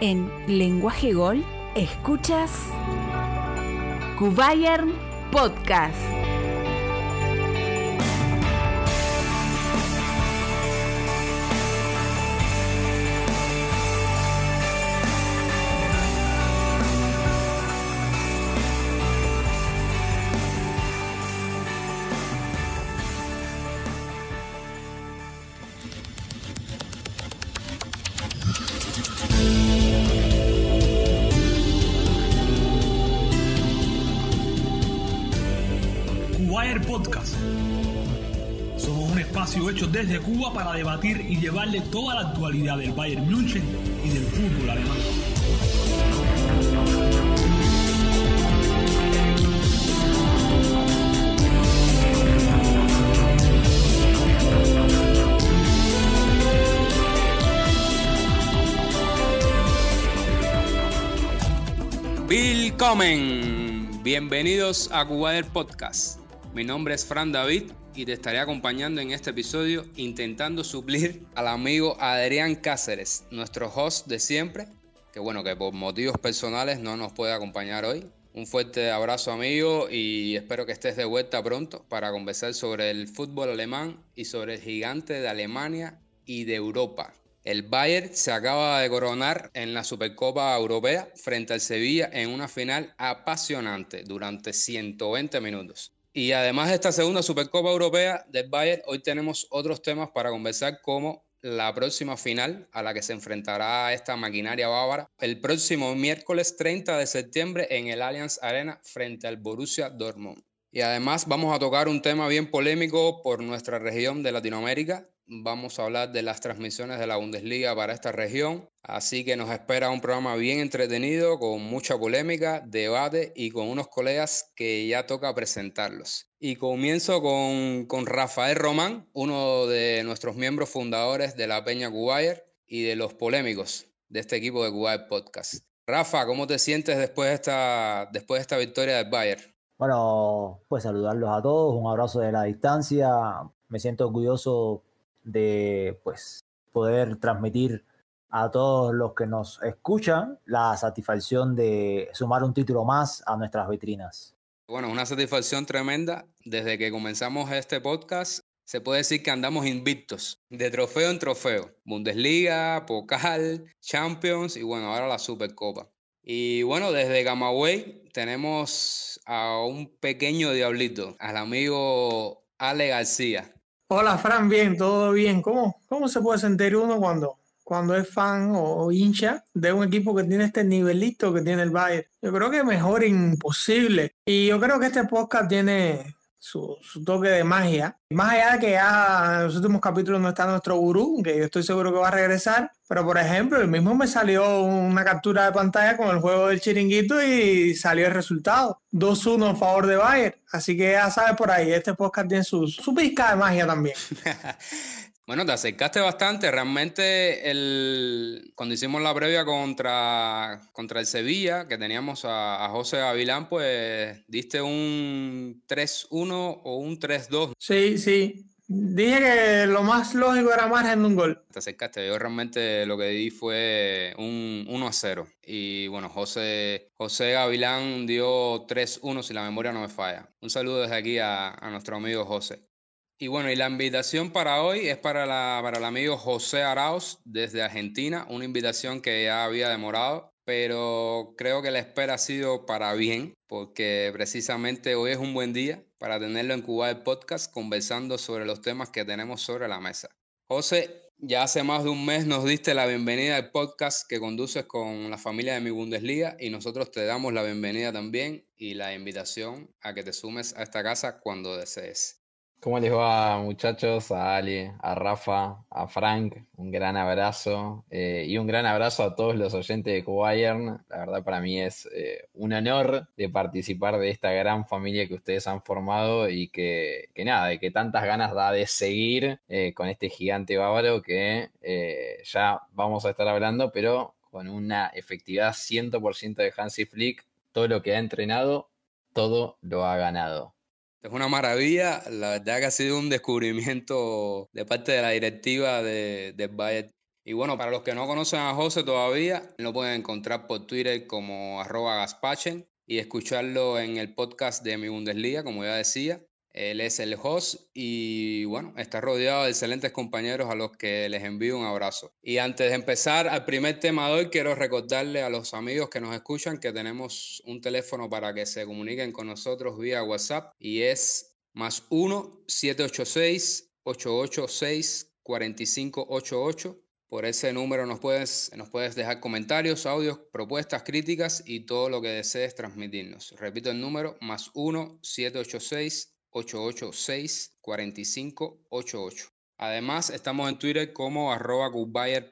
En Lenguaje Gol, escuchas Kubayern Podcast. Desde Cuba para debatir y llevarle toda la actualidad del Bayern München y del fútbol alemán. Willkommen, bienvenidos a Cubader Podcast. Mi nombre es Fran David y te estaré acompañando en este episodio intentando suplir al amigo Adrián Cáceres, nuestro host de siempre, que bueno, que por motivos personales no nos puede acompañar hoy. Un fuerte abrazo amigo y espero que estés de vuelta pronto para conversar sobre el fútbol alemán y sobre el gigante de Alemania y de Europa. El Bayern se acaba de coronar en la Supercopa Europea frente al Sevilla en una final apasionante durante 120 minutos. Y además de esta segunda Supercopa Europea del Bayern, hoy tenemos otros temas para conversar como la próxima final a la que se enfrentará esta maquinaria bávara el próximo miércoles 30 de septiembre en el Allianz Arena frente al Borussia Dortmund. Y además vamos a tocar un tema bien polémico por nuestra región de Latinoamérica. Vamos a hablar de las transmisiones de la Bundesliga para esta región. Así que nos espera un programa bien entretenido, con mucha polémica, debate y con unos colegas que ya toca presentarlos. Y comienzo con, con Rafael Román, uno de nuestros miembros fundadores de la Peña Cubayer y de los polémicos de este equipo de Cubayer Podcast. Rafa, ¿cómo te sientes después de esta, después de esta victoria del Bayern? Bueno, pues saludarlos a todos, un abrazo de la distancia. Me siento orgulloso de pues poder transmitir a todos los que nos escuchan la satisfacción de sumar un título más a nuestras vitrinas. Bueno, una satisfacción tremenda. Desde que comenzamos este podcast, se puede decir que andamos invictos, de trofeo en trofeo. Bundesliga, Pokal, Champions y bueno, ahora la Supercopa. Y bueno, desde Camagüey tenemos a un pequeño diablito, al amigo Ale García. Hola Fran, bien, todo bien. ¿Cómo, cómo se puede sentir uno cuando, cuando es fan o, hincha de un equipo que tiene este nivelito que tiene el Bayern? Yo creo que mejor imposible. Y yo creo que este podcast tiene su, su, toque de magia. Más allá de que ya en los últimos capítulos no está nuestro gurú, que yo estoy seguro que va a regresar, pero por ejemplo, el mismo me salió una captura de pantalla con el juego del chiringuito y salió el resultado. 2-1 a favor de Bayern. Así que ya sabes por ahí, este podcast tiene su, su pizca de magia también. Bueno, te acercaste bastante. Realmente, el, cuando hicimos la previa contra, contra el Sevilla, que teníamos a, a José Gavilán, pues diste un 3-1 o un 3-2. Sí, sí. Dije que lo más lógico era margen de un gol. Te acercaste. Yo realmente lo que di fue un 1 0. Y bueno, José, José Gavilán dio 3-1 si la memoria no me falla. Un saludo desde aquí a, a nuestro amigo José. Y bueno, y la invitación para hoy es para, la, para el amigo José Arauz desde Argentina, una invitación que ya había demorado, pero creo que la espera ha sido para bien, porque precisamente hoy es un buen día para tenerlo en Cuba el podcast conversando sobre los temas que tenemos sobre la mesa. José, ya hace más de un mes nos diste la bienvenida al podcast que conduces con la familia de mi Bundesliga y nosotros te damos la bienvenida también y la invitación a que te sumes a esta casa cuando desees. ¿Cómo les va, muchachos? A Ali, a Rafa, a Frank, un gran abrazo eh, y un gran abrazo a todos los oyentes de Bayern. La verdad, para mí es eh, un honor de participar de esta gran familia que ustedes han formado y que, que nada, de que tantas ganas da de seguir eh, con este gigante bávaro que ya vamos a estar hablando, pero con una efectividad 100% de Hansi Flick. Todo lo que ha entrenado, todo lo ha ganado. Es una maravilla, la verdad que ha sido un descubrimiento de parte de la directiva de, de Bayern. Y bueno, para los que no conocen a José todavía, lo pueden encontrar por Twitter como arroba gaspachen y escucharlo en el podcast de mi Bundesliga, como ya decía. Él es el host y bueno, está rodeado de excelentes compañeros a los que les envío un abrazo. Y antes de empezar al primer tema de hoy, quiero recordarle a los amigos que nos escuchan que tenemos un teléfono para que se comuniquen con nosotros vía WhatsApp y es más 1-786-886-4588. Por ese número nos puedes, nos puedes dejar comentarios, audios, propuestas, críticas y todo lo que desees transmitirnos. Repito el número, más 1-786-886-4588. Además, estamos en Twitter como arroba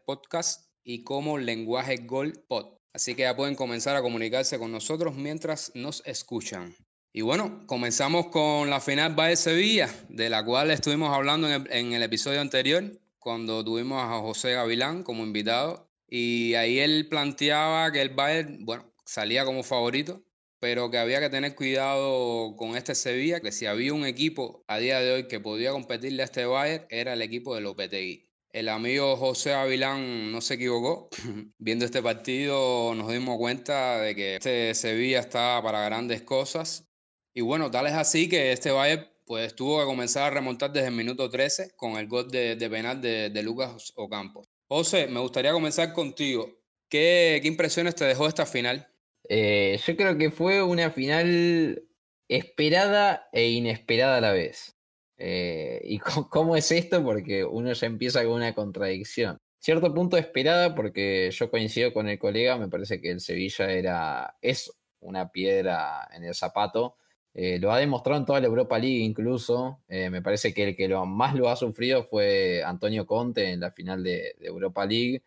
Podcast y como lenguaje Gold Pod. Así que ya pueden comenzar a comunicarse con nosotros mientras nos escuchan. Y bueno, comenzamos con la final Bayern Sevilla, de la cual estuvimos hablando en el, en el episodio anterior cuando tuvimos a José Gavilán como invitado y ahí él planteaba que el Bayern, bueno, salía como favorito, pero que había que tener cuidado con este Sevilla, que si había un equipo a día de hoy que podía competirle a este Bayern, era el equipo de Lopetegui. El amigo José Avilán no se equivocó. Viendo este partido nos dimos cuenta de que este Sevilla estaba para grandes cosas. Y bueno, tal es así que este Bayern pues tuvo que comenzar a remontar desde el minuto 13 con el gol de, penal de, Lucas Ocampo. José, me gustaría comenzar contigo. ¿Qué, impresiones te dejó esta final? Eh, yo creo que fue una final esperada e inesperada a la vez. Eh, ¿Y cómo es esto? Porque uno ya empieza con una contradicción. Cierto punto esperada porque yo coincido con el colega, me parece que el Sevilla era, es una piedra en el zapato eh, lo ha demostrado en toda la Europa League incluso. Me parece que el que lo más lo ha sufrido fue Antonio Conte en la final de, Europa League.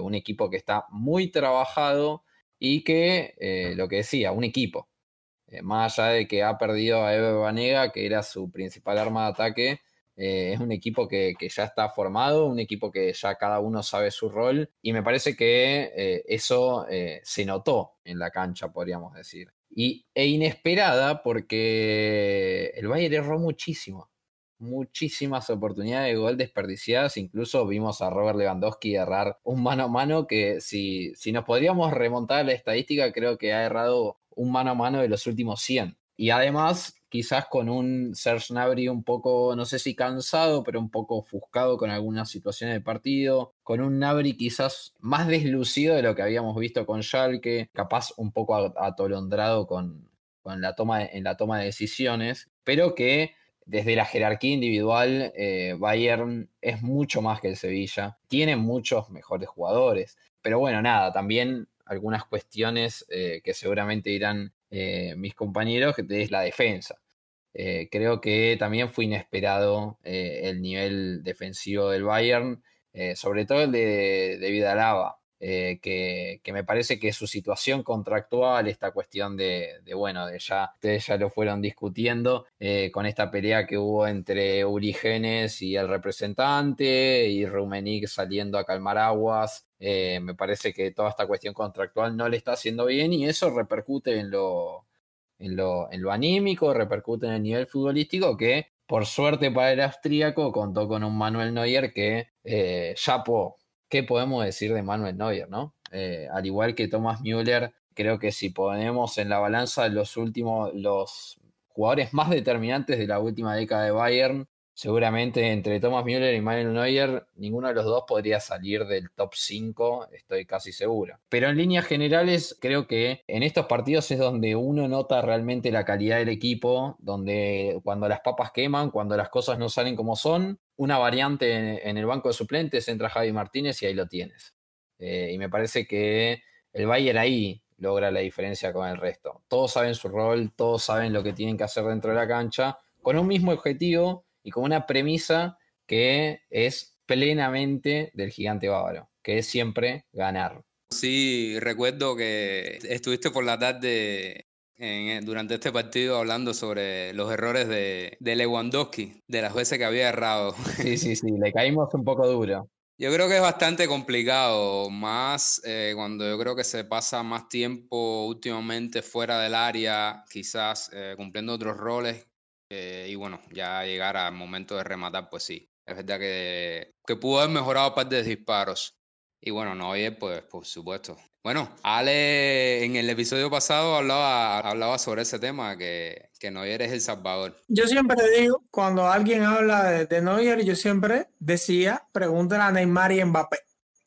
Un equipo que está muy trabajado y que, lo que decía, un equipo. más allá de que ha perdido a Eve Banega, que era su principal arma de ataque, es un equipo que, que, ya está formado, un equipo que ya cada uno sabe su rol y me parece que eso se notó en la cancha, podríamos decir y, e inesperada porque el Bayern erró muchísimo. Muchísimas oportunidades de gol desperdiciadas. Incluso vimos a Robert Lewandowski errar un mano a mano que si, si nos podríamos remontar a la estadística, creo que ha errado un mano a mano de los últimos 100. Y además, quizás con un Serge Gnabry un poco, no sé si cansado, pero un poco ofuscado con algunas situaciones del partido, con un Gnabry quizás más deslucido de lo que habíamos visto con Schalke, capaz un poco atolondrado con, con la toma en la toma de decisiones, pero que desde la jerarquía individual, eh, Bayern es mucho más que el Sevilla, tiene muchos mejores jugadores, pero bueno, nada, también algunas cuestiones eh, que seguramente irán eh, mis compañeros, es la defensa. Creo que también fue inesperado el nivel defensivo del Bayern, sobre todo el de, de Vidalaba, que, me parece que su situación contractual, esta cuestión de, bueno, de ya, ustedes ya lo fueron discutiendo con esta pelea que hubo entre Uri Genes y el representante y Rumenick saliendo a calmar aguas, eh, me parece que toda esta cuestión contractual no le está haciendo bien y eso repercute en lo, en lo, en lo anímico, repercute en el nivel futbolístico que por suerte para el austríaco contó con un Manuel Neuer que eh, ya ¿qué podemos decir de Manuel Neuer? ¿no? Eh, al igual que Thomas Müller, creo que si ponemos en la balanza los últimos, los jugadores más determinantes de la última década de Bayern, Seguramente entre Thomas Müller y Manuel Neuer, ninguno de los dos podría salir del top 5, estoy casi seguro. Pero en líneas generales, creo que en estos partidos es donde uno nota realmente la calidad del equipo, donde cuando las papas queman, cuando las cosas no salen como son, una variante en, el banco de suplentes entra Javi Martínez y ahí lo tienes. Eh, y me parece que el Bayern ahí logra la diferencia con el resto. Todos saben su rol, todos saben lo que tienen que hacer dentro de la cancha, con un mismo objetivo y con una premisa que es plenamente del gigante bávaro, que es siempre ganar. Sí, recuerdo que estuviste por la tarde durante este partido hablando sobre los errores de, de, Lewandowski, de las veces que había errado. Sí, sí, sí, le caímos un poco duro. Yo creo que es bastante complicado, más eh, cuando yo creo que se pasa más tiempo últimamente fuera del área, quizás eh, cumpliendo otros roles eh, y bueno, ya llegar al momento de rematar, pues sí. Es verdad que, que pudo haber mejorado un par de disparos. Y bueno, Neuer, pues por supuesto. Bueno, Ale en el episodio pasado hablaba, hablaba sobre ese tema, que, que Neuer es el salvador. Yo siempre digo, cuando alguien habla de, de Neuer, yo siempre decía, pregúntale a Neymar y Mbappé.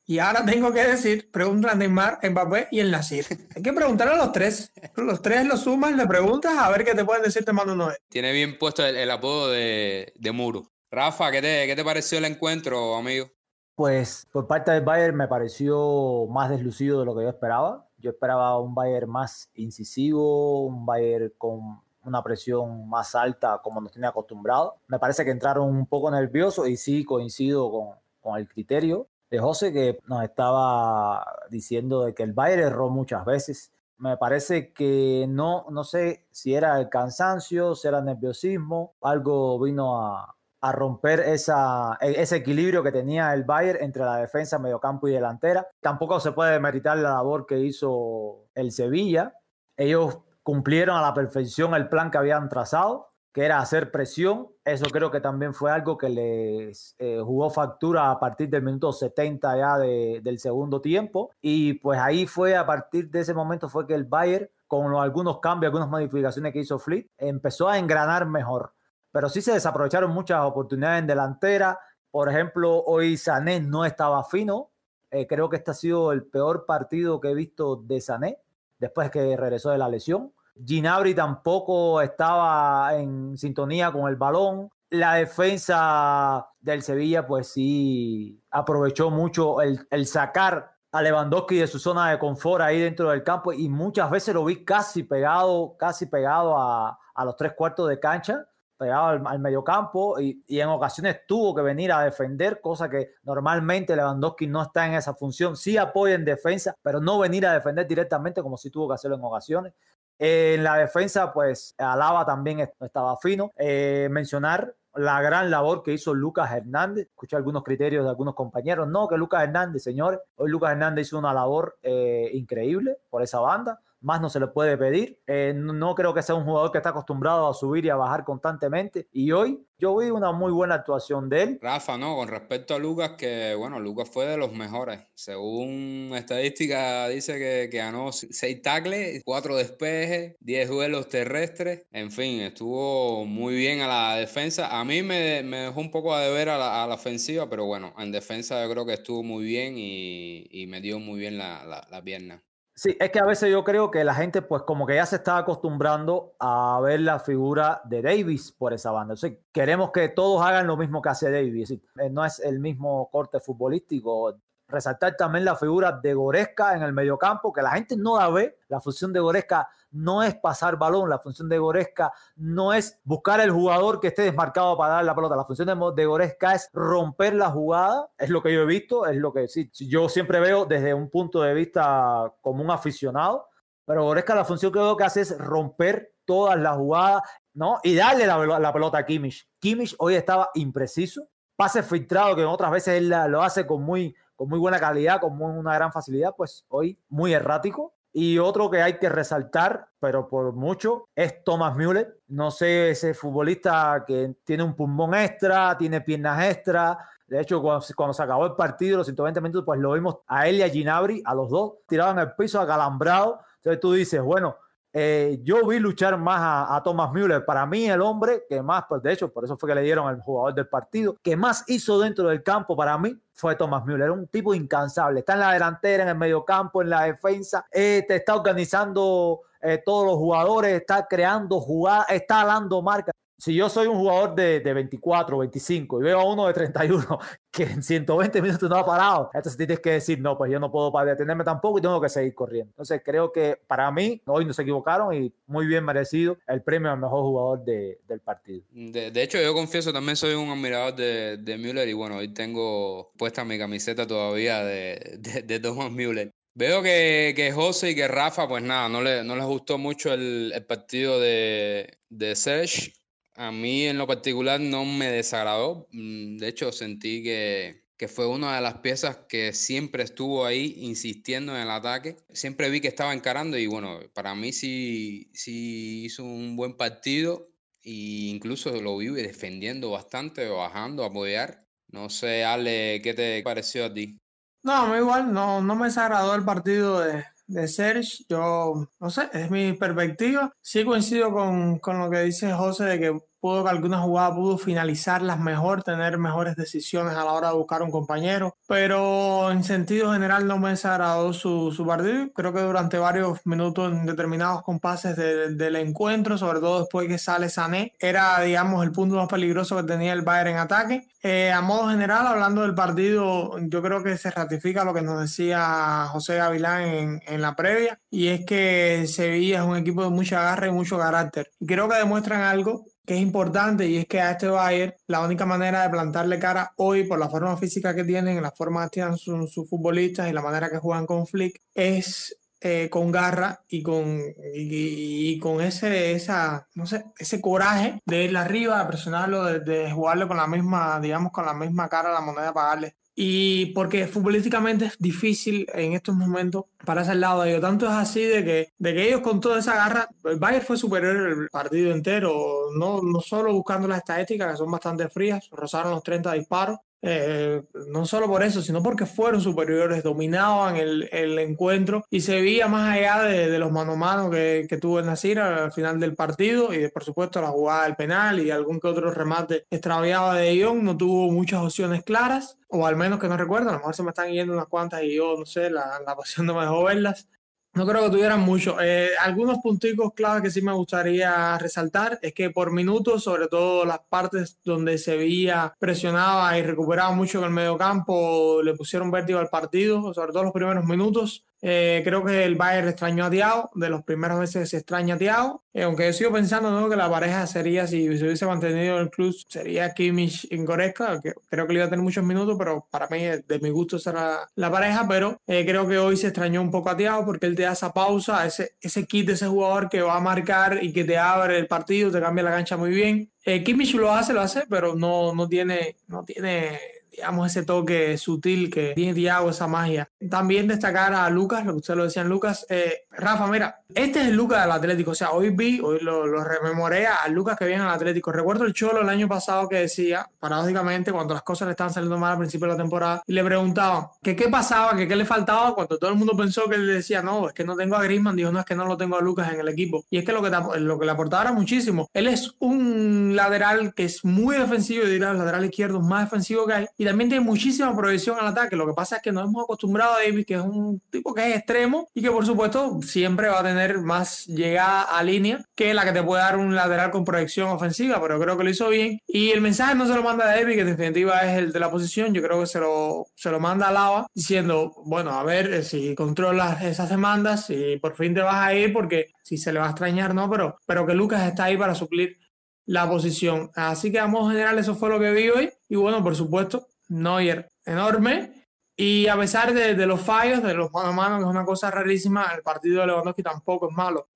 Y ahora tengo que decir, pregúntale a Neymar, Mbappé y el Nasir. Hay que preguntarle a los tres. Los tres los sumas, le preguntas a ver qué te pueden decir, te mando Noel. Tiene bien puesto el, el apodo de, de Muro. Rafa, ¿qué te, ¿qué te pareció el encuentro, amigo? Pues por parte del Bayern me pareció más deslucido de lo que yo esperaba. Yo esperaba un Bayern más incisivo, un Bayern con una presión más alta como nos tenía acostumbrado. Me parece que entraron un poco nerviosos y sí coincido con, el criterio de José que nos estaba diciendo de que el Bayern erró muchas veces. Me parece que no, no sé si era el cansancio, si era el nerviosismo, algo vino a, a romper esa, e, ese equilibrio que tenía el Bayern entre la defensa, mediocampo y delantera. Tampoco se puede demeritar la labor que hizo el Sevilla. Ellos cumplieron a la perfección el plan que habían trazado, que era hacer presión. Eso creo que también fue algo que les eh, jugó factura a partir del minuto 70 ya de, del segundo tiempo. Y pues ahí fue, a partir de ese momento fue que el Bayern, con algunos cambios, algunas modificaciones que hizo Flick, empezó a engranar mejor pero sí se desaprovecharon muchas oportunidades en delantera. Por ejemplo, hoy Sané no estaba fino. Eh, creo que este ha sido el peor partido que he visto de Sané después que regresó de la lesión. Ginabri tampoco estaba en sintonía con el balón. La defensa del Sevilla, pues sí, aprovechó mucho el, sacar a Lewandowski de su zona de confort ahí dentro del campo y muchas veces lo vi casi pegado, casi pegado a los tres cuartos de cancha pegado al, al mediocampo y, y, en ocasiones tuvo que venir a defender, cosa que normalmente Lewandowski no está en esa función. Sí apoya en defensa, pero no venir a defender directamente como si tuvo que hacerlo en ocasiones. Eh, en la defensa, pues Alaba también estaba fino. Eh, mencionar la gran labor que hizo Lucas Hernández. Escuché algunos criterios de algunos compañeros. No, que Lucas Hernández, señores. Hoy Lucas Hernández hizo una labor eh, increíble por esa banda más no se le puede pedir. Eh, no creo que sea un jugador que está acostumbrado a subir y a bajar constantemente. Y hoy yo vi una muy buena actuación de él. Rafa, no, con respecto a Lucas, que bueno, Lucas fue de los mejores. Según estadística, dice que, ganó seis tackles, cuatro despejes, 10 duelos terrestres. En fin, estuvo muy bien a la defensa. A mí me, me dejó un poco a deber a la, ofensiva, pero bueno, en defensa yo creo que estuvo muy bien y, y me dio muy bien la, la, la pierna. Sí, es que a veces yo creo que la gente pues como que ya se está acostumbrando a ver la figura de Davis por esa banda. Entonces queremos que todos hagan lo mismo que hace Davis. No es el mismo corte futbolístico. Resaltar también la figura de Goresca en el mediocampo, que la gente no la ve. La función de Goresca no es pasar balón, la función de Goresca no es buscar el jugador que esté desmarcado para dar la pelota. La función de, Goresca es romper la jugada, es lo que yo he visto, es lo que sí, yo siempre veo desde un punto de vista como un aficionado, pero Goresca la función que veo que hace es romper todas las jugadas, ¿no? Y darle la, la pelota a Kimmich. Kimmich hoy estaba impreciso, pase filtrado que otras veces él lo hace con muy, con muy buena calidad, con muy, una gran facilidad, pues hoy muy errático. Y otro que hay que resaltar, pero por mucho, es Thomas Müller. No sé, ese futbolista que tiene un pulmón extra, tiene piernas extra. De hecho, cuando, cuando se acabó el partido, los 120 minutos, pues lo vimos a él y a Ginabri, a los dos, tirados en el piso, acalambrados. Entonces tú dices, bueno, eh, yo vi luchar más a, Thomas Müller. Para mí, el hombre que más, pues de hecho, por eso fue que le dieron al jugador del partido, que más hizo dentro del campo para mí fue Thomas Müller. Era un tipo incansable. Está en la delantera, en el mediocampo, en la defensa. Eh, está organizando eh, todos los jugadores, está creando jugadas, está dando marcas si yo soy un jugador de, de, 24, 25 y veo a uno de 31 que en 120 minutos no ha parado, entonces tienes que decir, no, pues yo no puedo detenerme tampoco y tengo que seguir corriendo. Entonces creo que para mí hoy no se equivocaron y muy bien merecido el premio al mejor jugador de, del partido. De, de, hecho, yo confieso, también soy un admirador de, de Müller y bueno, hoy tengo puesta mi camiseta todavía de, de Thomas Müller. Veo que, que, José y que Rafa, pues nada, no, le, no les gustó mucho el, el partido de, de Serge a mí en lo particular no me desagradó. Mm, de hecho, sentí que, que, fue una de las piezas que siempre estuvo ahí insistiendo en el ataque. Siempre vi que estaba encarando y bueno, para mí sí, sí hizo un buen partido e incluso lo vi defendiendo bastante, bajando, a apoyar. No sé, Ale, ¿qué te pareció a ti? No, a mí igual no, no me desagradó el partido de, de Serge. Yo, no sé, es mi perspectiva. Sí coincido con, con lo que dice José de que pudo alguna jugada pudo finalizarlas mejor, tener mejores decisiones a la hora de buscar un compañero, pero en sentido general no me desagradó su, su partido. Creo que durante varios minutos en determinados compases de, del encuentro, sobre todo después que sale Sané, era, digamos, el punto más peligroso que tenía el Bayern en ataque. Eh, a modo general, hablando del partido, yo creo que se ratifica lo que nos decía José Gavilán en, en la previa, y es que Sevilla es un equipo de mucha garra y mucho carácter. Y creo que demuestran algo que es importante y es que a este Bayern la única manera de plantarle cara hoy por la forma física que tienen, la forma que tienen sus, futbolistas y la manera que juegan con Flick es eh, con garra y con, y, con ese, esa, no sé, ese coraje de ir arriba, de presionarlo, de, de jugarle con la misma, digamos, con la misma cara a la moneda, pagarle y porque futbolísticamente es difícil en estos momentos pararse al lado de ellos. Tanto es así de que, de que ellos con toda esa garra, el Bayern fue superior el partido entero, no, no solo buscando las estadísticas que son bastante frías, rozaron los 30 disparos, eh, no solo por eso, sino porque fueron superiores, dominaban el, el encuentro y se veía más allá de, de los mano a mano que, que, tuvo el Nasir al final del partido y por supuesto la jugada del penal y algún que otro remate extraviado de Ion, no tuvo muchas opciones claras, o al menos que no recuerdo, a lo mejor se me están yendo unas cuantas y yo no sé, la, la pasión no me dejó verlas. No creo que tuvieran mucho. Eh, algunos punticos clave que sí me gustaría resaltar es que por minutos, sobre todo las partes donde Sevilla presionaba y recuperaba mucho en el medio campo, le pusieron vértigo al partido, sobre todo los primeros minutos. Eh, creo que el Bayern extrañó a Thiago, de las primeras veces se extraña a Thiago. Eh, aunque yo sigo pensando ¿no? que la pareja sería, si se hubiese mantenido en el club, sería Kimmich y Goretzka, que creo que le iba a tener muchos minutos, pero para mí, de mi gusto, será la pareja. Pero eh, creo que hoy se extrañó un poco a Thiago porque él te da esa pausa, ese, ese kit de ese jugador que va a marcar y que te abre el partido, te cambia la cancha muy bien. Eh, Kimmich lo hace, lo hace, pero no, no tiene, no tiene digamos, ese toque sutil que tiene Thiago, esa magia. También destacar a Lucas, lo que usted lo decía Lucas. Eh, Rafa, mira, este es el Lucas del Atlético. O sea, hoy vi, hoy lo, lo rememoré a Lucas que viene al Atlético. Recuerdo el Cholo el año pasado que decía, paradójicamente, cuando las cosas le estaban saliendo mal al principio de la temporada, y le preguntaban que qué pasaba, que qué le faltaba, cuando todo el mundo pensó que él decía, no, es que no tengo a Griezmann, dijo, no, es que no lo tengo a Lucas en el equipo. Y es que lo que, lo que le aportaba era muchísimo. Él es un lateral que es muy defensivo, yo diría el lateral izquierdo más defensivo que hay, y también tiene muchísima provisión al ataque. Lo que pasa es que nos hemos acostumbrado a David, que es un tipo que es extremo y que por supuesto siempre va a tener más llegada a línea que la que te puede dar un lateral con proyección ofensiva, pero creo que lo hizo bien. Y el mensaje no se lo manda a David, que en definitiva es el de la posición, yo creo que se lo, se lo manda a Lava diciendo, bueno, a ver eh, si controlas esas demandas, y por fin te vas a ir, porque si se le va a extrañar, no, pero, pero que Lucas está ahí para suplir la posición. Así que a modo general eso fue lo que vi hoy. Y bueno, por supuesto, Neuer enorme. Y a pesar de, los fallos, de los mano a mano, que es una cosa rarísima, el partido de Lewandowski tampoco es malo.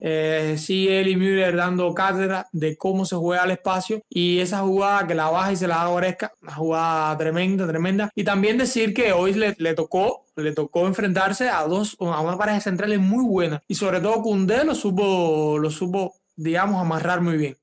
Sí, él y Müller dando cátedra de cómo se juega al espacio y esa jugada que la baja y se la da una jugada tremenda, tremenda. Y también decir que hoy le, le tocó le tocó enfrentarse a dos a una pareja centrales muy buena y sobre todo Koundé lo supo lo supo digamos amarrar muy bien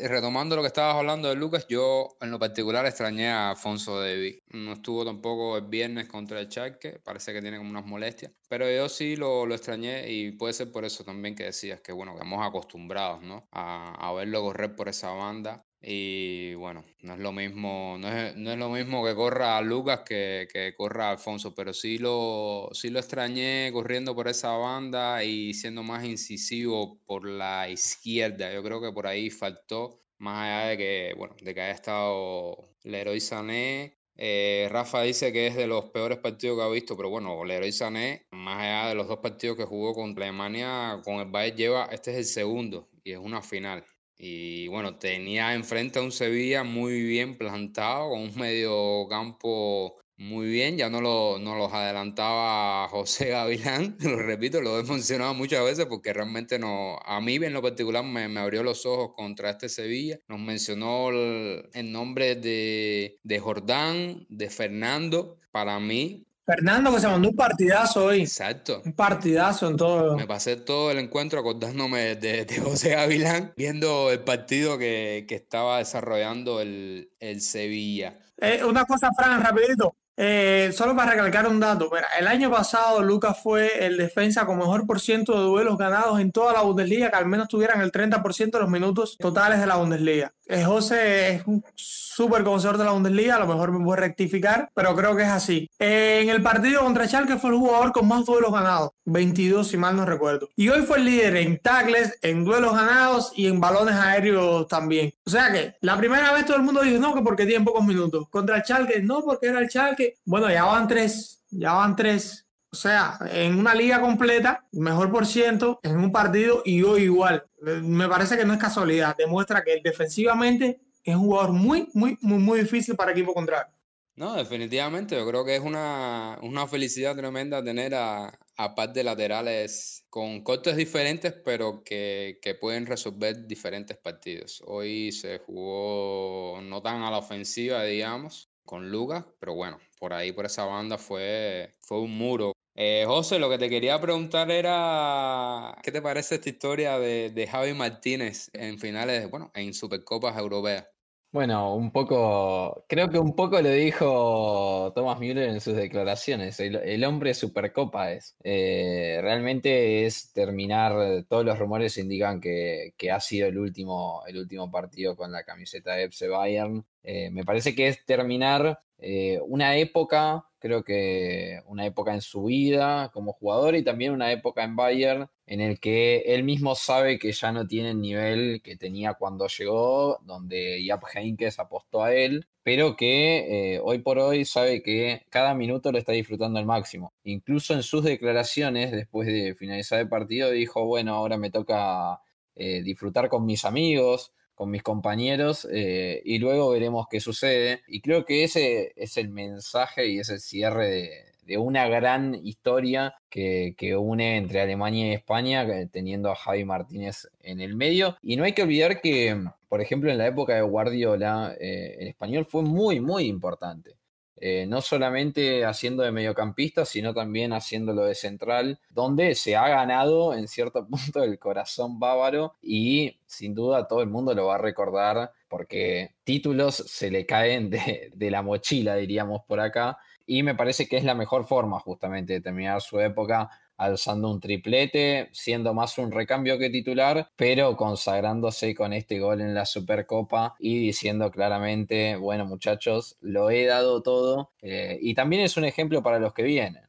retomando lo que estabas hablando de Lucas, yo en lo particular extrañé a Afonso Devi. No estuvo tampoco el viernes contra el Charque, parece que tiene como unas molestias, pero yo sí lo, lo, extrañé y puede ser por eso también que decías que, bueno, que hemos acostumbrados, ¿no? A, a verlo correr por esa banda y bueno, no es lo mismo, no es, no es lo mismo que corra Lucas que, que, corra Alfonso, pero sí lo, sí lo extrañé corriendo por esa banda y siendo más incisivo por la izquierda. Yo creo que por ahí faltó, más allá de que, bueno, de que haya estado Leroy Sané. Eh, Rafa dice que es de los peores partidos que ha visto, pero bueno, Leroy Sané, más allá de los dos partidos que jugó contra Alemania, con el Bayern lleva, este es el segundo y es una final. Y bueno, tenía enfrente a un Sevilla muy bien plantado, con un medio campo muy bien. Ya no, lo, no los adelantaba José Gavilán, lo repito, lo he mencionado muchas veces porque realmente no, a mí en lo particular me, me abrió los ojos contra este Sevilla. Nos mencionó el, el nombre de, de Jordán, de Fernando. Para mí, Fernando que se mandó un partidazo hoy. Exacto. Un partidazo en todo. Me pasé todo el encuentro acordándome de, de José Gavilán, viendo el partido que, que estaba desarrollando el, el Sevilla. Eh, una cosa, Fran, rapidito. Eh, solo para recalcar un dato, mira, el año pasado Lucas fue el defensa con mejor por ciento de duelos ganados en toda la Bundesliga, que al menos tuvieran el 30% de los minutos totales de la Bundesliga. Eh, José es un súper conocedor de la Bundesliga, a lo mejor me puede rectificar, pero creo que es así. Eh, en el partido contra Schalke fue el jugador con más duelos ganados, 22 si mal no recuerdo. Y hoy fue el líder en tackles, en duelos ganados y en balones aéreos también. O sea que la primera vez todo el mundo dijo no, que porque tiene pocos minutos. Contra el Schalke, no, porque era el Schalke. Bueno, ya van tres, ya van tres. O sea, en una liga completa, mejor por ciento, en un partido y hoy igual. Me parece que no es casualidad. Demuestra que defensivamente es un jugador muy, muy, muy, muy difícil para equipo contrario. No, definitivamente, yo creo que es una, una felicidad tremenda tener a, a par de laterales con cortes diferentes, pero que, que, pueden resolver diferentes partidos. Hoy se jugó no tan a la ofensiva, digamos, con Lucas, pero bueno, por ahí, por esa banda fue, fue un muro. Eh, José, lo que te quería preguntar era, ¿qué te parece esta historia de, de Javi Martínez en finales, bueno, en Supercopas Europeas? Bueno, un poco, creo que un poco lo dijo Thomas Müller en sus declaraciones. El, hombre supercopa es. Eh, realmente es terminar, todos los rumores indican que, que, ha sido el último, el último partido con la camiseta de FC Bayern. Eh, me parece que es terminar eh, una época, creo que una época en su vida como jugador y también una época en Bayern en el que él mismo sabe que ya no tiene el nivel que tenía cuando llegó, donde Jaap Heynckes apostó a él, pero que eh, hoy por hoy sabe que cada minuto lo está disfrutando al máximo. Incluso en sus declaraciones, después de finalizar el partido, dijo, bueno, ahora me toca disfrutar con mis amigos, con mis compañeros eh, y luego veremos qué sucede. Y creo que ese es el mensaje y es el cierre de, una gran historia que, une entre Alemania y España, eh, teniendo a Javi Martínez en el medio. Y no hay que olvidar que, por ejemplo, en la época de Guardiola, eh, el español fue muy, muy importante. Eh, no solamente haciendo de mediocampista, sino también haciéndolo de central, donde se ha ganado en cierto punto el corazón bávaro y sin duda todo el mundo lo va a recordar porque títulos se le caen de, de la mochila, diríamos por acá, y me parece que es la mejor forma justamente de terminar su época alzando un triplete, siendo más un recambio que titular, pero consagrándose con este gol en la Supercopa y diciendo claramente, bueno muchachos, lo he dado todo eh, y también es un ejemplo para los que vienen.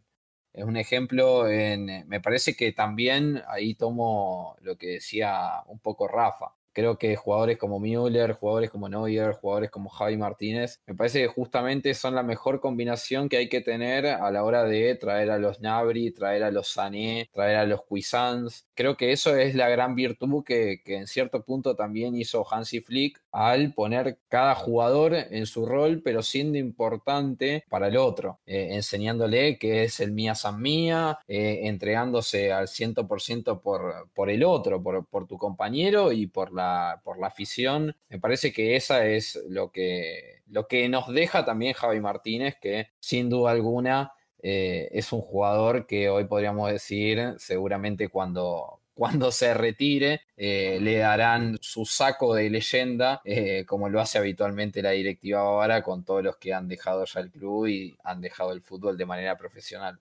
Es un ejemplo en, me parece que también ahí tomo lo que decía un poco Rafa. Creo que jugadores como Müller, jugadores como Neuer, jugadores como Javi Martínez, me parece que justamente son la mejor combinación que hay que tener a la hora de traer a los Nabri, traer a los Sané, traer a los Cuisans. Creo que eso es la gran virtud que, en cierto punto también hizo Hansi Flick al poner cada jugador en su rol, pero siendo importante para el otro, eh, enseñándole que es el mía san mía, eh, entregándose al 100% por, por el otro, por, por tu compañero y por la, por la afición. Me parece que esa es lo que, lo que nos deja también Javi Martínez, que sin duda alguna eh, es un jugador que hoy podríamos decir, seguramente cuando, cuando se retire, eh, le darán su saco de leyenda, eh, como lo hace habitualmente la directiva bávara con todos los que han dejado ya el club y han dejado el fútbol de manera profesional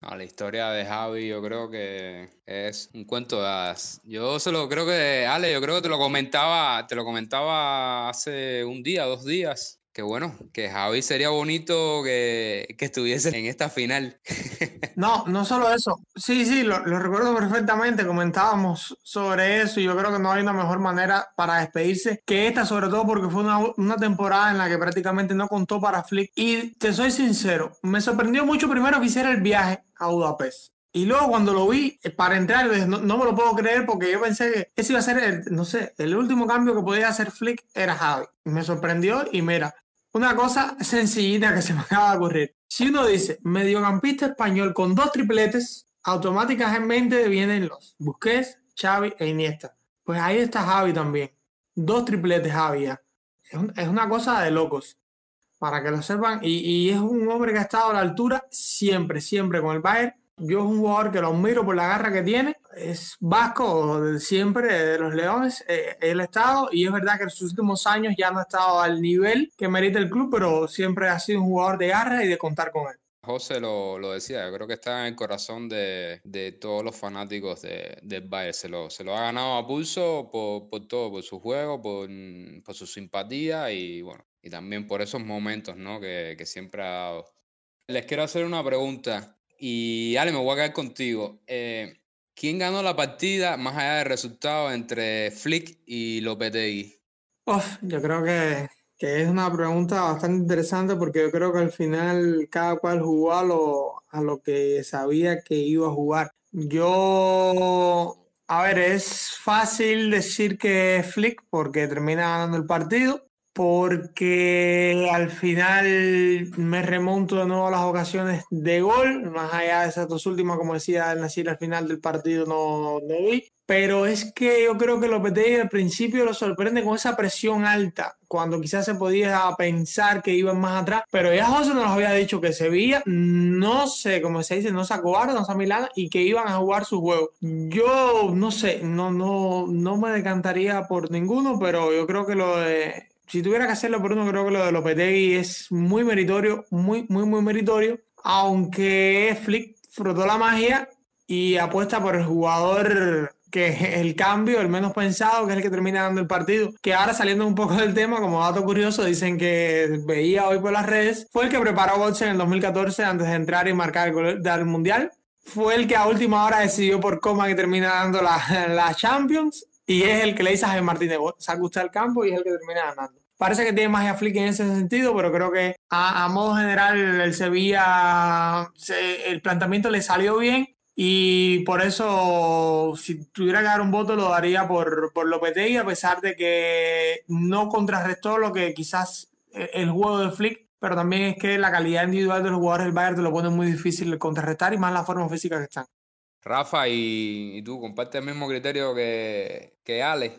la historia de Javi yo creo que es un cuento de hadas. Yo solo creo que, Ale, yo creo que te lo comentaba, te lo comentaba hace un día, dos días, que bueno, que Javi sería bonito que, que estuviese en esta final. No, no solo eso. Sí, sí, lo, recuerdo perfectamente. Comentábamos sobre eso y yo creo que no hay una mejor manera para despedirse que esta, sobre todo porque fue una, una temporada en la que prácticamente no contó para Flick. Y te soy sincero, me sorprendió mucho primero que hiciera el viaje a Budapest. Y luego cuando lo vi eh, para entrar, no, no, me lo puedo creer porque yo pensé que ese iba a ser, el, no sé, el último cambio que podía hacer Flick era Javi. Me sorprendió y mira, una cosa sencillita que se me acaba de ocurrir. Si uno dice mediocampista español con dos tripletes, automáticamente vienen los Busquets, Xavi e Iniesta. Pues ahí está Javi también. Dos tripletes Javi Es, una cosa de locos. Para que lo sepan. Y, y, es un hombre que ha estado a la altura siempre, siempre con el Bayern. Yo es un jugador que lo admiro por la garra que tiene. es vasco siempre, de los Leones, eh, el estado, y es verdad que en sus últimos años ya no ha estado al nivel que merita el club, pero siempre ha sido un jugador de garra y de contar con él. José lo, lo decía, yo creo que está en el corazón de, de todos los fanáticos de, del Bayern. Se lo, se lo ha ganado a pulso por, por todo, por su juego, por, por su simpatía y bueno, y también por esos momentos ¿no? que, que siempre ha dado. Les quiero hacer una pregunta y Ale, me voy a quedar contigo. Eh, ¿Quién ganó la partida más allá del resultado entre Flick y Lopetegui? Uf, yo creo que, que es una pregunta bastante interesante porque yo creo que al final cada cual jugó a lo, a lo que sabía que iba a jugar. Yo, a ver, es fácil decir que Flick porque termina ganando el partido, porque al final me remonto de nuevo a las ocasiones de gol, más allá de esas dos últimas, como decía el Nasir, al final del partido no, no vi. Pero es que yo creo que Lopetegui al principio lo sorprende con esa presión alta, cuando quizás se podía pensar que iban más atrás, pero ya José nos había dicho que Sevilla, no sé, como se dice, no se acobarda, no se Milán y que iban a jugar su juego. Yo no sé, no, no, no me decantaría por ninguno, pero yo creo que lo de si tuviera que hacerlo por uno, creo que lo de Lopetegui es muy meritorio, muy, muy, muy meritorio. Aunque Flick frotó la magia y apuesta por el jugador que es el cambio, el menos pensado, que es el que termina dando el partido. Que ahora saliendo un poco del tema, como dato curioso, dicen que veía hoy por las redes, fue el que preparó Götze en el 2014 antes de entrar y marcar el gol del Mundial. Fue el que a última hora decidió por coma que termina dando la, la Champions y es el que le dice a Jaime Martínez, saca usted al campo y es el que termina ganando. Parece que tiene más a Flick en ese sentido, pero creo que a, modo general el Sevilla, el planteamiento le salió bien y por eso si tuviera que dar un voto lo daría por, por Lopetegui, a pesar de que no contrarrestó lo que quizás e, el juego de Flick, pero también es que la calidad individual de los jugadores del Bayern te lo pone muy difícil de contrarrestar y más la forma física que están. Rafa, y, tú, ¿compartes el mismo criterio que, que Ale?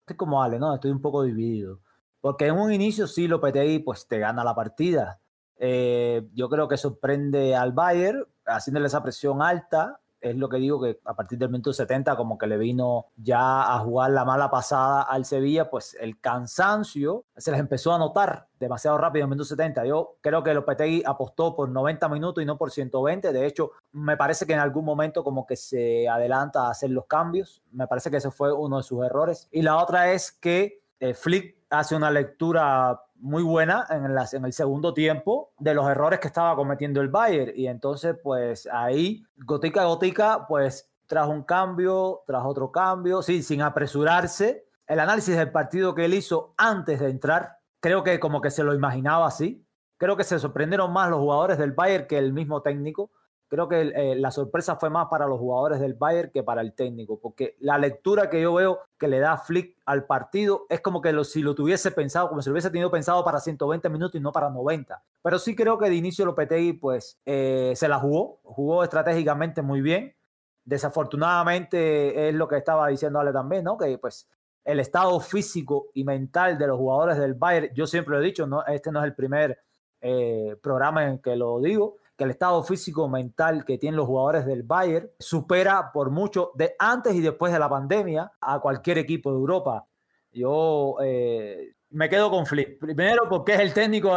Estoy como Ale, ¿no? Estoy un poco dividido. Porque en un inicio sí Lopetegui pues te gana la partida. Eh, yo creo que sorprende al Bayern haciéndole esa presión alta es lo que digo que a partir del minuto 70 como que le vino ya a jugar la mala pasada al Sevilla, pues el cansancio se les empezó a notar demasiado rápido en el minuto 70. Yo creo que Lopetegui apostó por 90 minutos y no por 120. De hecho, me parece que en algún momento como que se adelanta a hacer los cambios. Me parece que ese fue uno de sus errores. Y la otra es que eh, Flick hace una lectura muy buena en, el segundo tiempo de los errores que estaba cometiendo el Bayern. Y entonces, pues ahí, gotica a gotica, pues tras un cambio, tras otro cambio, sí, sin apresurarse. El análisis del partido que él hizo antes de entrar, creo que como que se lo imaginaba así. Creo que se sorprendieron más los jugadores del Bayern que el mismo técnico creo que eh, la sorpresa fue más para los jugadores del Bayern que para el técnico, porque la lectura que yo veo que le da Flick al partido es como que lo, si lo tuviese pensado, como si lo hubiese tenido pensado para 120 minutos y no para 90. Pero sí creo que de inicio Lopetegui pues eh, se la jugó, jugó estratégicamente muy bien. Desafortunadamente es lo que estaba diciendo Ale también, ¿no? Que pues el estado físico y mental de los jugadores del Bayern, yo siempre lo he dicho, no, este no es el primer eh, programa en que lo digo, que el estado físico mental que tienen los jugadores del Bayern supera por mucho de antes y después de la pandemia a cualquier equipo de Europa. Yo eh, me quedo con Flip. Primero porque es el técnico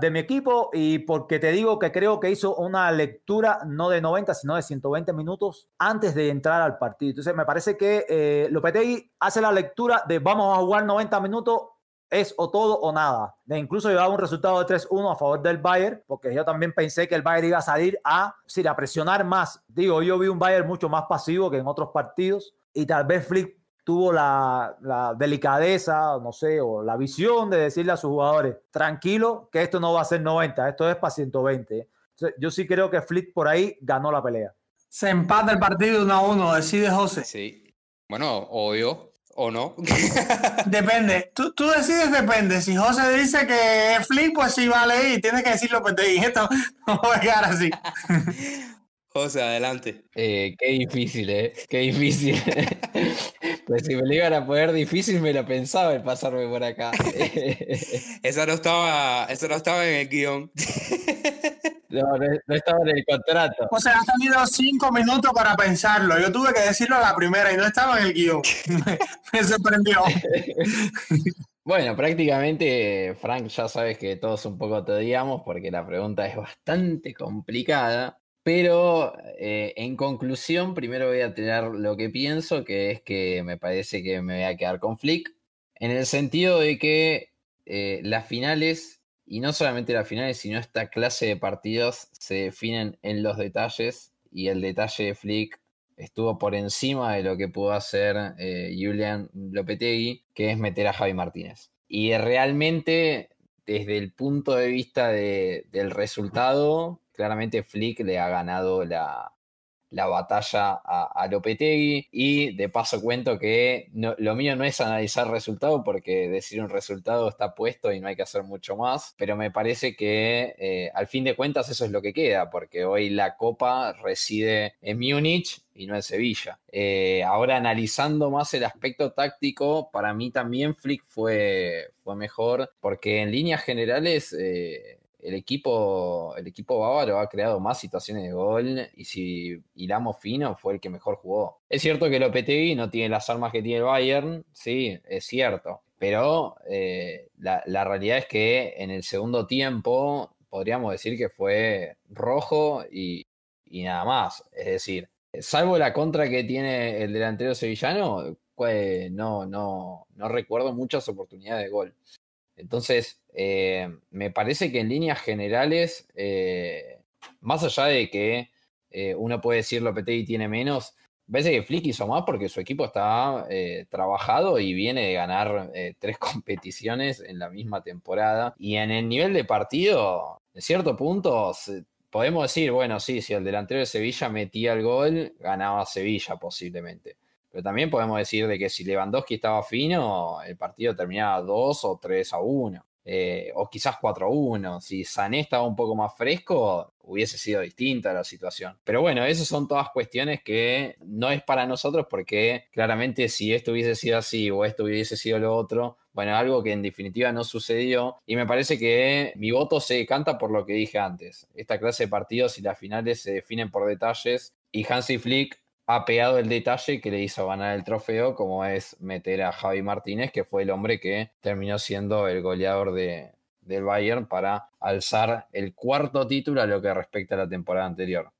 de mi equipo y porque te digo que creo que hizo una lectura no de 90, sino de 120 minutos antes de entrar al partido. Entonces me parece que eh, Lopetegui hace la lectura de vamos a jugar 90 minutos es o todo o nada. De incluso llevaba un resultado de 3-1 a favor del Bayern, porque yo también pensé que el Bayern iba a salir a, a presionar más. Digo, yo vi un Bayern mucho más pasivo que en otros partidos y tal vez Flick tuvo la, la, delicadeza, no sé, o la visión de decirle a sus jugadores, tranquilo, que esto no va a ser 90, esto es para 120. yo sí creo que Flick por ahí ganó la pelea. Se empata el partido 1 a 1, decide José. Sí, bueno, obvio, ¿O no? depende. Tú, tú, decides, depende. Si José dice que es flip, pues sí vale y tienes que decirlo, pues te dije esto. No voy a quedar así. José, adelante. Eh, qué difícil, ¿eh? Qué difícil. pues si me lo iban a poner difícil, me lo pensaba el pasarme por acá. esa, no estaba, esa no estaba en el guion. No, no, estaba en el contrato. O sea, has tenido cinco minutos para pensarlo. Yo tuve que decirlo a la primera y no estaba en el guion. me, sorprendió. Bueno, prácticamente, Frank, ya sabes que todos un poco te odiamos porque la pregunta es bastante complicada. Pero eh, en conclusión, primero voy a tener lo que pienso, que es que me parece que me voy a quedar con Flick, en el sentido de que eh, las finales y no solamente las finales, sino esta clase de partidos se definen en los detalles y el detalle de Flick estuvo por encima de lo que pudo hacer eh, Julian Lopetegui, que es meter a Javi Martínez. Y realmente, desde el punto de vista del resultado, claramente Flick le ha ganado la, la batalla a, Lopetegui. Y de paso cuento que lo mío no es analizar resultado, porque decir un resultado está puesto y no hay que hacer mucho más. Pero me parece que eh, al fin de cuentas eso es lo que queda, porque hoy la Copa reside en Múnich y no en Sevilla. Eh, ahora analizando más el aspecto táctico, para mí también Flick fue, fue mejor, porque en líneas generales... Eh, el equipo, el equipo bávaro ha creado más situaciones de gol y si hilamos fino fue el que mejor jugó. Es cierto que Lopetegui no tiene las armas que tiene el Bayern, sí, es cierto, pero eh, la, realidad es que en el segundo tiempo podríamos decir que fue rojo y, nada más. Es decir, salvo la contra que tiene el delantero sevillano, pues, no, no, no recuerdo muchas oportunidades de gol. Entonces, eh, me parece que en líneas generales, eh, más allá de que eh, uno puede decir Lopetegui tiene menos, parece que Flick hizo más porque su equipo está trabajado y viene de ganar tres competiciones en la misma temporada. Y en el nivel de partido, en cierto punto, podemos decir, bueno, sí, si el delantero de Sevilla metía el gol, ganaba Sevilla posiblemente. Pero también podemos decir de que si Lewandowski estaba fino, el partido terminaba 2 o 3 a 1. Eh, o quizás 4 a 1. Si Sané estaba un poco más fresco, hubiese sido distinta la situación. Pero bueno, esas son todas cuestiones que no es para nosotros porque claramente si esto hubiese sido así o esto hubiese sido lo otro, bueno, algo que en definitiva no sucedió. Y me parece que mi voto se canta por lo que dije antes. Esta clase de partidos y las finales se definen por detalles. Y Hansi Flick ha pegado el detalle que le hizo ganar el trofeo, como es meter a Javi Martínez, que fue el hombre que terminó siendo el goleador de, del Bayern para alzar el cuarto título a lo que respecta a la temporada anterior.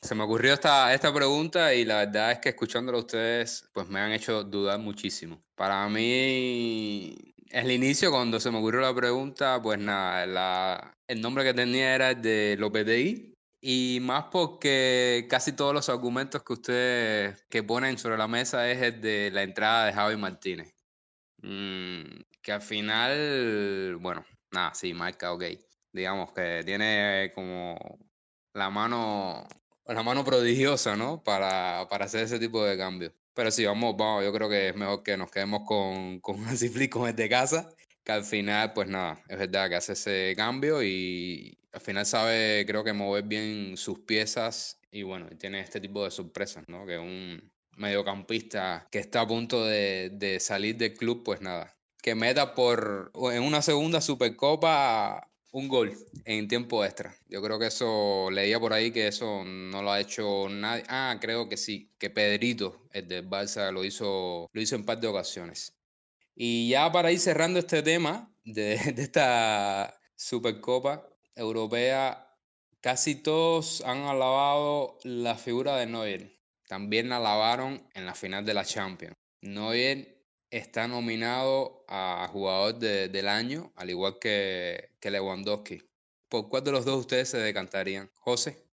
Se me ocurrió esta, esta pregunta y la verdad es que escuchándolo a ustedes, pues me han hecho dudar muchísimo. Para mí, el inicio, cuando se me ocurrió la pregunta, pues nada, la, el nombre que tenía era el de Lopetegui, y más porque casi todos los argumentos que ustedes que ponen sobre la mesa es el de la entrada de Javi Martínez. Mm, que al final, bueno, nada, sí, marca, ok. Digamos que tiene como la mano, la mano prodigiosa, ¿no? Para, para hacer ese tipo de cambios. Pero sí, vamos, vamos, yo creo que es mejor que nos quedemos con, con Flick con el de casa, que al final, pues nada, es verdad que hace ese cambio y, al final sabe, creo que mover bien sus piezas y bueno, tiene este tipo de sorpresas, ¿no? Que un mediocampista que está a punto de, salir del club, pues nada, que meta por en una segunda Supercopa un gol en tiempo extra. Yo creo que eso, leía por ahí que eso no lo ha hecho nadie. Ah, creo que sí, que Pedrito, el del Barça, lo hizo, lo hizo en par de ocasiones. Y ya para ir cerrando este tema de, de esta Supercopa, europea, casi todos han alabado la figura de Neuer. También la alabaron en la final de la Champions. Neuer está nominado a jugador del año, al igual que, que Lewandowski. ¿Por cuál de los dos ustedes se decantarían? José.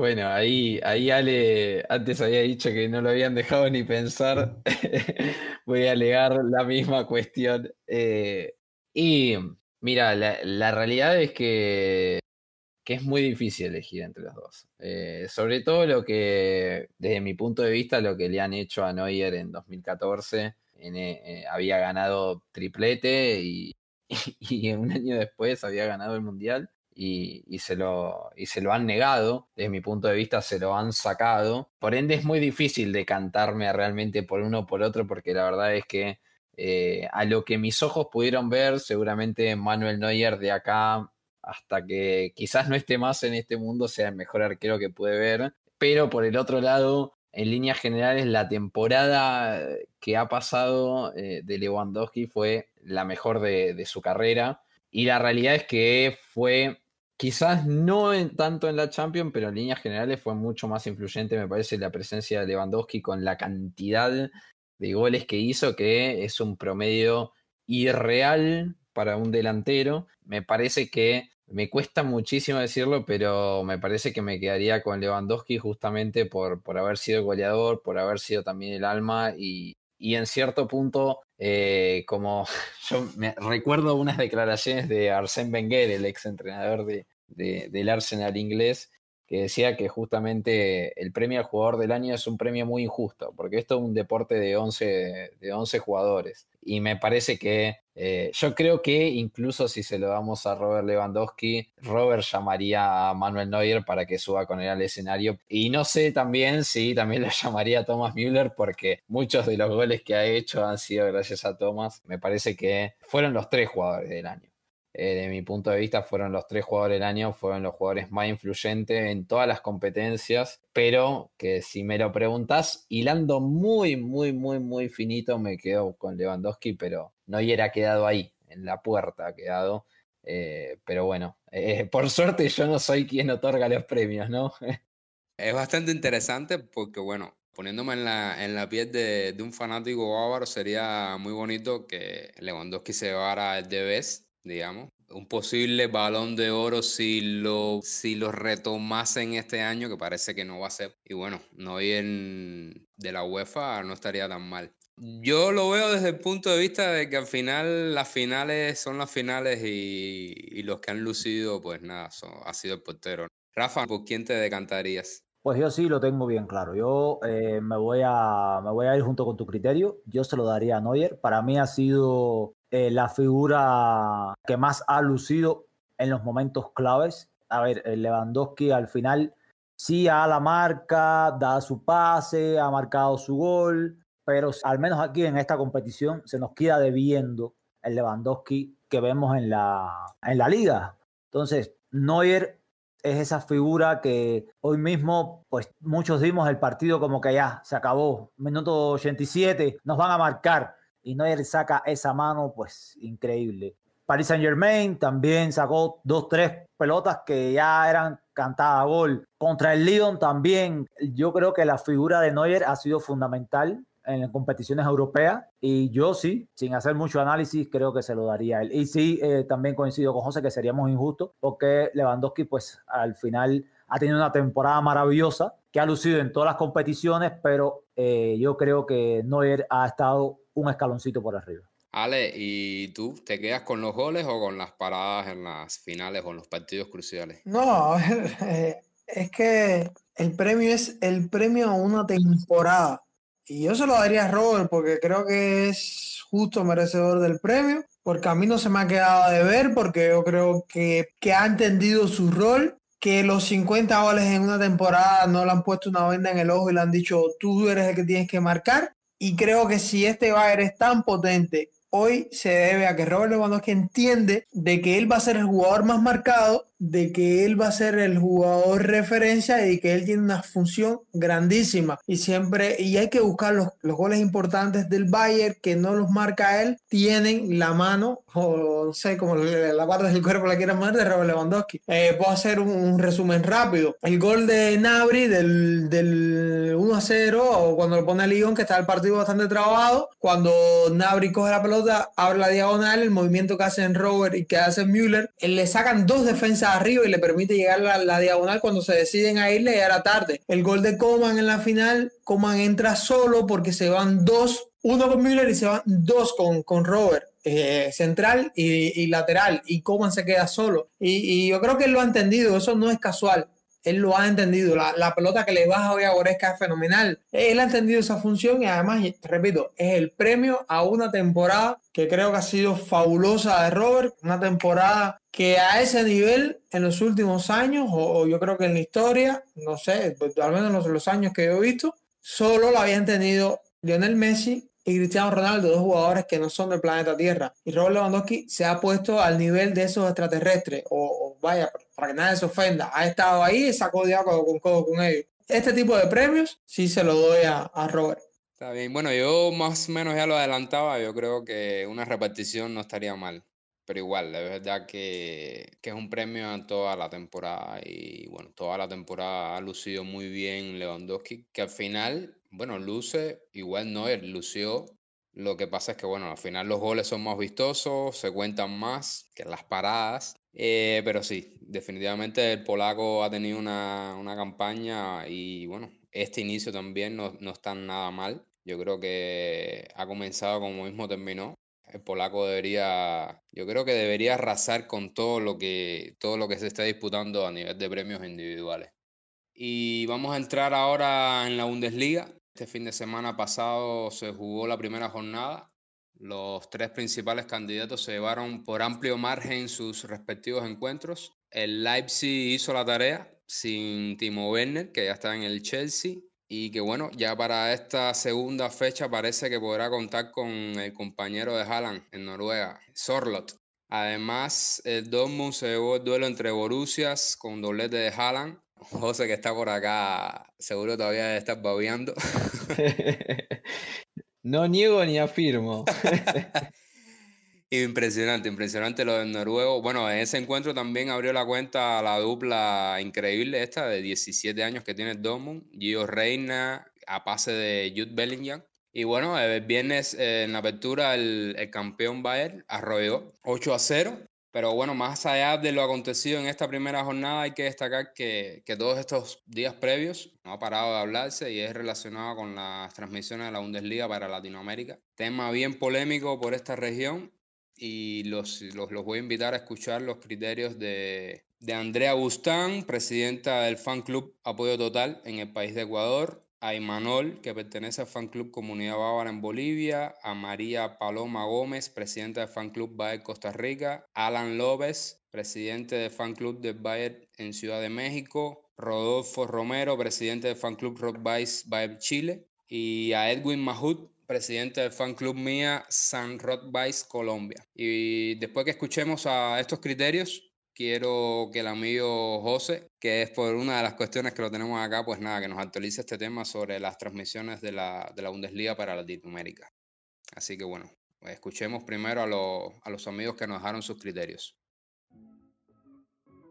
Bueno, ahí, ahí Ale antes había dicho que no lo habían dejado ni pensar. Voy a alegar la misma cuestión. Eh, y Mira, la, realidad es que, es muy difícil elegir entre los dos. Eh, sobre todo lo que, desde mi punto de vista, lo que le han hecho a Neuer en 2014. En, eh, había ganado triplete y, y, un año después había ganado el Mundial. Y, se lo, y se lo han negado, desde mi punto de vista se lo han sacado. Por ende es muy difícil decantarme realmente por uno o por otro porque la verdad es que eh, a lo que mis ojos pudieron ver, seguramente Manuel Neuer de acá hasta que quizás no esté más en este mundo sea el mejor arquero que puede ver. Pero por el otro lado, en líneas generales, la temporada que ha pasado eh, de Lewandowski fue la mejor de, su carrera. Y la realidad es que fue, quizás no en, tanto en la Champions, pero en líneas generales fue mucho más influyente, me parece, la presencia de Lewandowski con la cantidad de goles que hizo, que es un promedio irreal para un delantero. Me parece que me cuesta muchísimo decirlo, pero me parece que me quedaría con Lewandowski justamente por, por haber sido goleador, por haber sido también el alma y, en cierto punto, eh, como yo me recuerdo unas declaraciones de Arsène Wenger, el ex entrenador de, del Arsenal inglés, que decía que justamente el premio al jugador del año es un premio muy injusto, porque esto es un deporte de 11, de 11 jugadores. Y me parece que eh, yo creo que incluso si se lo damos a Robert Lewandowski, Robert llamaría a Manuel Neuer para que suba con él al escenario. Y no sé también si también lo llamaría a Thomas Müller, porque muchos de los goles que ha hecho han sido gracias a Thomas. Me parece que fueron los tres jugadores del año. Eh, de mi punto de vista, fueron los tres jugadores del año, fueron los jugadores más influyentes en todas las competencias, pero que si me lo preguntas, hilando muy, muy, muy, muy finito, me quedo con Lewandowski, pero no hubiera quedado ahí, en la puerta ha quedado. Eh, pero bueno, eh, por suerte yo no soy quien otorga los premios, ¿no? es bastante interesante porque, bueno, poniéndome en la, en la piel de, de un fanático bávaro, sería muy bonito que Lewandowski se llevara el de Best digamos. Un posible balón de oro si lo, si lo retomasen este año, que parece que no va a ser. Y bueno, no ir de la UEFA no estaría tan mal. Yo lo veo desde el punto de vista de que al final las finales son las finales y, los que han lucido, pues nada, ha sido el portero. Rafa, ¿por quién te decantarías? Pues yo sí lo tengo bien claro. Yo eh, me, voy a, me voy a ir junto con tu criterio. Yo se lo daría a Neuer. Para mí ha sido eh, la figura que más ha lucido en los momentos claves. A ver, Lewandowski al final sí a la marca, da su pase, ha marcado su gol, pero al menos aquí en esta competición se nos queda debiendo el Lewandowski que vemos en la, en la liga. Entonces, Neuer es esa figura que hoy mismo, pues muchos dimos el partido como que ya se acabó, minuto 87, nos van a marcar y Neuer saca esa mano, pues increíble. Paris Saint Germain también sacó dos, tres pelotas que ya eran cantadas a gol. Contra el Lyon también, yo creo que la figura de Neuer ha sido fundamental en competiciones europeas y yo sí, sin hacer mucho análisis, creo que se lo daría a él. Y sí, eh, también coincido con José que seríamos injustos porque Lewandowski pues al final ha tenido una temporada maravillosa que ha lucido en todas las competiciones, pero eh, yo creo que Neuer ha estado un escaloncito por arriba. Ale, ¿y tú te quedas con los goles o con las paradas en las finales o en los partidos cruciales? No, eh, es que el premio es el premio a una temporada. Y yo se lo daría a Robert porque creo que es justo merecedor del premio, porque a mí no se me ha quedado de ver, porque yo creo que, que ha entendido su rol, que los 50 goles en una temporada no le han puesto una venda en el ojo y le han dicho, tú eres el que tienes que marcar. Y creo que si este Bayern es tan potente, hoy se debe a que Robert Lewandowski entiende de que él va a ser el jugador más marcado de que él va a ser el jugador referencia y que él tiene una función grandísima. Y siempre y hay que buscar los, los goles importantes del Bayern que no los marca él tienen la mano o no sé como la parte del cuerpo la quiera más de Robert Lewandowski. Eh, puedo hacer un, resumen rápido. El gol de Nabri del, del 1 a 0 o cuando lo pone Lyon que está el partido bastante trabado cuando Nabri coge la pelota abre la diagonal el movimiento que hace en Robert y que hace Müller él le sacan dos defensas arriba y le permite llegar a la, diagonal cuando se deciden a irle ya era tarde. El gol de Coman en la final, Coman entra solo porque se van dos, uno con Müller y se van dos con, con Robert. Eh, central y, lateral y Coman se queda solo y, y yo creo que él lo ha entendido, eso no es casual él lo ha entendido. La, pelota que le baja hoy a Goresca es fenomenal. Él ha entendido esa función y además, repito, es el premio a una temporada que creo que ha sido fabulosa de Robert. Una temporada que a ese nivel en los últimos años, o, yo creo que en la historia, no sé, pues, al menos los, los años que yo he visto, solo lo habían tenido Lionel Messi y Cristiano Ronaldo, dos jugadores que no son del planeta Tierra. Y Robert Lewandowski se ha puesto al nivel de esos extraterrestres o vaya, para que nadie se ofenda, ha estado ahí, sacó de codo con codo con ellos. Este tipo de premios sí se lo doy a, a Robert. Está bien, bueno, yo más o menos ya lo adelantaba, yo creo que una repartición no estaría mal, pero igual, de verdad que, que es un premio en toda la temporada. Y bueno, toda la temporada ha lucido muy bien Lewandowski, que al final, bueno, luce, igual él lució, lo que pasa es que bueno, al final los goles son más vistosos, se cuentan más que las paradas, eh, pero sí, definitivamente el polaco ha tenido una, una campaña y bueno, este inicio también no, no está nada mal. Yo creo que ha comenzado como mismo terminó. El polaco debería, yo creo que debería arrasar con todo lo que, todo lo que se está disputando a nivel de premios individuales. Y vamos a entrar ahora en la Bundesliga. Este fin de semana pasado se jugó la primera jornada. Los tres principales candidatos se llevaron por amplio margen sus respectivos encuentros. El Leipzig hizo la tarea sin Timo Werner, que ya está en el Chelsea y que bueno, ya para esta segunda fecha parece que podrá contar con el compañero de Haaland en Noruega, Sorlot. Además, el Dortmund se llevó el duelo entre Borussias con doblete de Haaland. José que está por acá, seguro todavía estar babeando. no niego ni afirmo. Impresionante, impresionante lo del noruego. Bueno, en ese encuentro también abrió la cuenta la dupla increíble esta de 17 años que tiene Dortmund, Gio Reina a pase de Jude Bellingham. Y bueno, el viernes eh, en la apertura el, el, campeón Bayern arrolló 8 a 0. Pero bueno, más allá de lo acontecido en esta primera jornada, hay que destacar que, que todos estos días previos no ha parado de hablarse y es relacionado con las transmisiones de la Bundesliga para Latinoamérica. Tema bien polémico por esta región y los, los, voy a invitar a escuchar los criterios de, de Andrea Bustán, presidenta del fan club Apoyo Total en el país de Ecuador, a Imanol, que pertenece al fan club Comunidad Bávara en Bolivia, a María Paloma Gómez, presidenta del fan club Bayer Costa Rica, Alan López, presidente del fan club de Bayer en Ciudad de México, Rodolfo Romero, presidente del fan club Rock Vice Bayer Chile, y a Edwin Mahut, presidente del fan club mía San Rock Vice Colombia. Y después que escuchemos a estos criterios, quiero que el amigo José, que es por una de las cuestiones que lo tenemos acá, pues nada, que nos actualice este tema sobre las transmisiones de la, de la Bundesliga para Latinoamérica. Así que bueno, escuchemos primero a, a los amigos que nos dejaron sus criterios.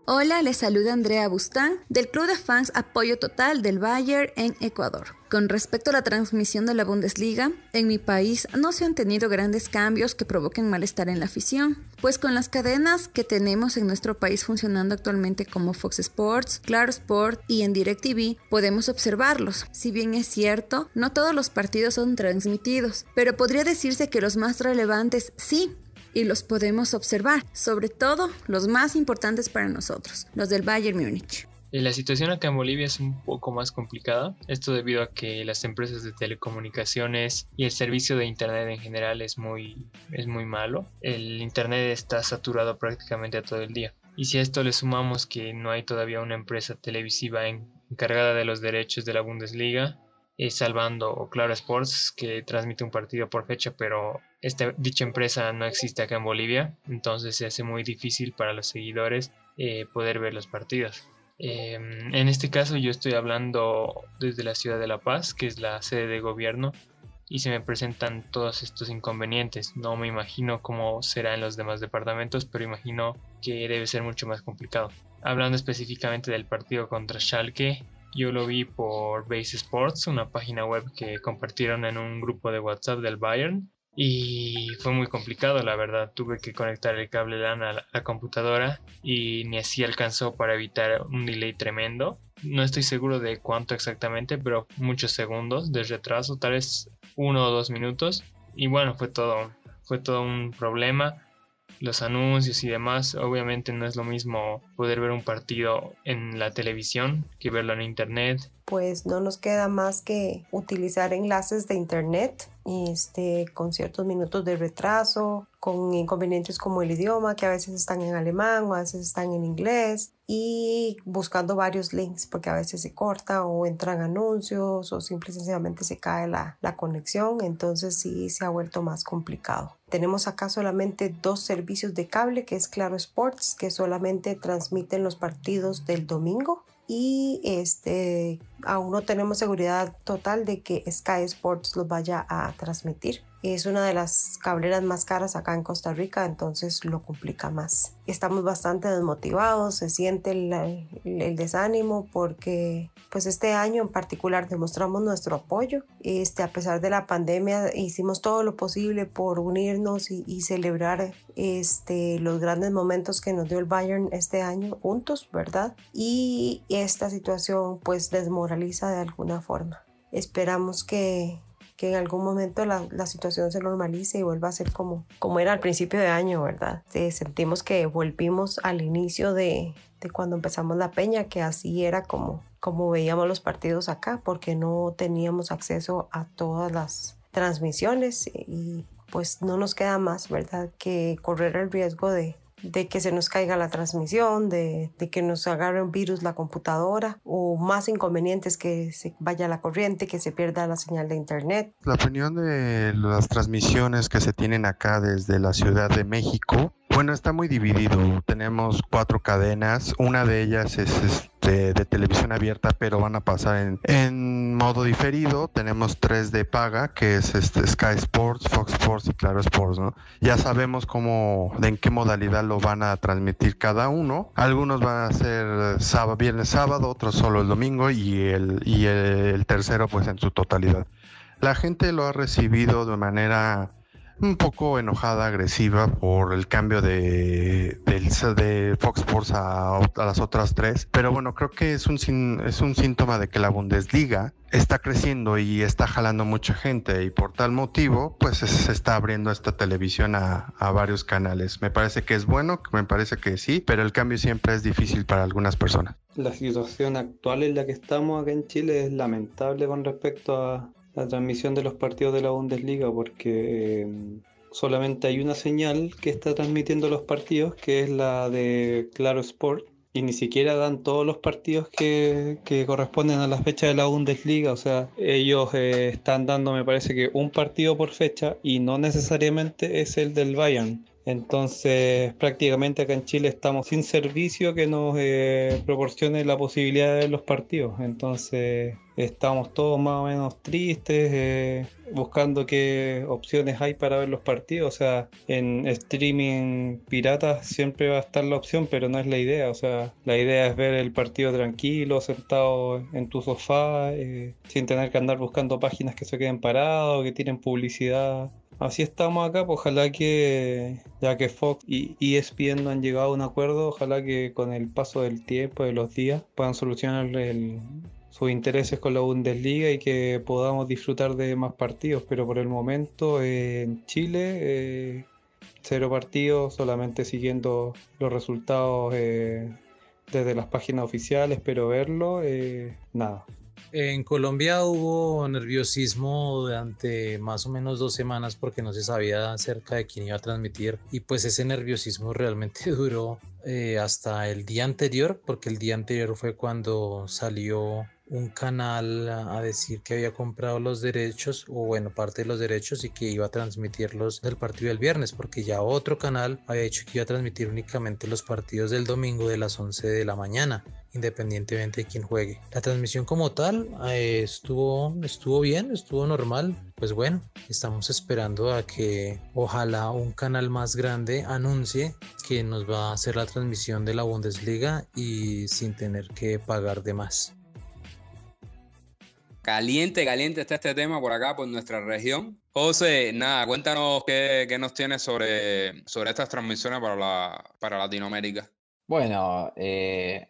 Hola, les saluda Andrea Bustán del Club de Fans Apoyo Total del Bayern en Ecuador. Con respecto a la transmisión de la Bundesliga, en mi país no se han tenido grandes cambios que provoquen malestar en la afición, pues con las cadenas que tenemos en nuestro país funcionando actualmente como Fox Sports, Claro Sport y en DirecTV, podemos observarlos. Si bien es cierto, no todos los partidos son transmitidos, pero podría decirse que los más relevantes sí, y los podemos observar, sobre todo los más importantes para nosotros, los del Bayern Múnich. La situación acá en Bolivia es un poco más complicada, esto debido a que las empresas de telecomunicaciones y el servicio de internet en general es muy, es muy malo. El internet está saturado prácticamente todo el día. Y si a esto le sumamos que no hay todavía una empresa televisiva encargada de los derechos de la Bundesliga, eh, salvando Claro Sports que transmite un partido por fecha, pero esta, dicha empresa no existe acá en Bolivia, entonces se hace muy difícil para los seguidores eh, poder ver los partidos. Em, en este caso yo estoy hablando desde la ciudad de La Paz, que es la sede de gobierno, y se me presentan todos estos inconvenientes. No me imagino cómo será en los demás departamentos, pero imagino que debe ser mucho más complicado. Hablando específicamente del partido contra Schalke, yo lo vi por Base Sports, una página web que compartieron en un grupo de WhatsApp del Bayern. Y fue muy complicado, la verdad. Tuve que conectar el cable LAN a la, computadora y ni así alcanzó para evitar un delay tremendo. No estoy seguro de cuánto exactamente, pero muchos segundos de retraso, tal vez uno o dos minutos. Y bueno, fue todo, fue todo un problema los anuncios y demás, obviamente no es lo mismo poder ver un partido en la televisión que verlo en internet pues no nos queda más que utilizar enlaces de internet este, con ciertos minutos de retraso, con inconvenientes como el idioma, que a veces están en alemán o a veces están en inglés, y buscando varios links porque a veces se corta o entran anuncios o simple y se cae la, la conexión, entonces sí se ha vuelto más complicado. Tenemos acá solamente dos servicios de cable, que es Claro Sports, que solamente transmiten los partidos del domingo y este aún no tenemos seguridad total de que Sky Sports los vaya a transmitir. Es una de las cableras más caras acá en Costa Rica, entonces lo complica más. Estamos bastante desmotivados, se siente el, desánimo porque pues este año en particular demostramos nuestro apoyo. Este, a pesar de la pandemia hicimos todo lo posible por unirnos y, celebrar este, los grandes momentos que nos dio el Bayern este año juntos, ¿verdad? Y esta situación pues desmoraliza de alguna forma. Esperamos que, que en algún momento la, la, situación se normalice y vuelva a ser como, como era al principio de año, ¿verdad? sentimos que volvimos al inicio de, de, cuando empezamos la peña, que así era como, como veíamos los partidos acá, porque no teníamos acceso a todas las transmisiones y pues no nos queda más, ¿verdad? Que correr el riesgo de, de que se nos caiga la transmisión, de, que nos agarre un virus la computadora o más inconvenientes que se vaya la corriente, que se pierda la señal de internet. La opinión de las transmisiones que se tienen acá desde la Ciudad de México bueno, está muy dividido. Tenemos cuatro cadenas. Una de ellas es este, de televisión abierta, pero van a pasar en, modo diferido. Tenemos tres de paga, que es este, Sky Sports, Fox Sports y Claro Sports. ¿no? Ya sabemos cómo, en qué modalidad lo van a transmitir cada uno. Algunos van a ser sábado, viernes, sábado, otros solo el domingo y el, y el tercero pues en su totalidad. La gente lo ha recibido de manera un poco enojada, agresiva por el cambio de, de Fox Sports a, las otras tres. Pero bueno, creo que es un, es un síntoma de que la Bundesliga está creciendo y está jalando mucha gente y por tal motivo pues se está abriendo esta televisión a, a, varios canales. Me parece que es bueno, me parece que sí, pero el cambio siempre es difícil para algunas personas. La situación actual en la que estamos acá en Chile es lamentable con respecto a, la transmisión de los partidos de la Bundesliga porque em, solamente hay una señal que está transmitiendo los partidos, que es la de Claro Sport, y ni siquiera dan todos los partidos que, corresponden a la fecha de la Bundesliga. O sea, ellos eh, están dando, me parece que un partido por fecha y no necesariamente es el del Bayern. Entonces, prácticamente acá en Chile estamos sin servicio que nos eh, proporcione la posibilidad de ver los partidos. Entonces, estamos todos más o menos tristes, eh, buscando qué opciones hay para ver los partidos. O sea, en streaming pirata siempre va a estar la opción, pero no es la idea. O sea, la idea es ver el partido tranquilo, sentado en tu sofá, eh, sin tener que andar buscando páginas que se queden parados, que tienen publicidad. Así estamos acá, pues ojalá que, ya que Fox y ESPN no han llegado a un acuerdo, ojalá que con el paso del tiempo, de los días, puedan solucionar sus intereses con la Bundesliga y que podamos disfrutar de más partidos. Pero por el momento en Chile, eh, cero partidos, solamente siguiendo los resultados eh, desde las páginas oficiales, pero verlo, eh, nada. En Colombia hubo nerviosismo durante más o menos dos semanas porque no se sabía acerca de quién iba a transmitir. Y pues ese nerviosismo realmente duró eh, hasta el día anterior porque el día anterior fue cuando salió un canal a decir que había comprado los derechos o bueno parte de los derechos y que iba a transmitirlos del partido del viernes porque ya otro canal había dicho que iba a transmitir únicamente los partidos del domingo de las 11 de la mañana independientemente de quién juegue. La transmisión como tal eh, estuvo estuvo bien estuvo normal. Pues bueno estamos esperando a que ojalá un canal más grande anuncie que nos va a hacer la transmisión de la Bundesliga y sin tener que pagar de más Caliente, caliente está este tema por acá, por nuestra región. José, nada, cuéntanos qué, nos tienes sobre, sobre estas transmisiones para, la, para Latinoamérica. Bueno, eh,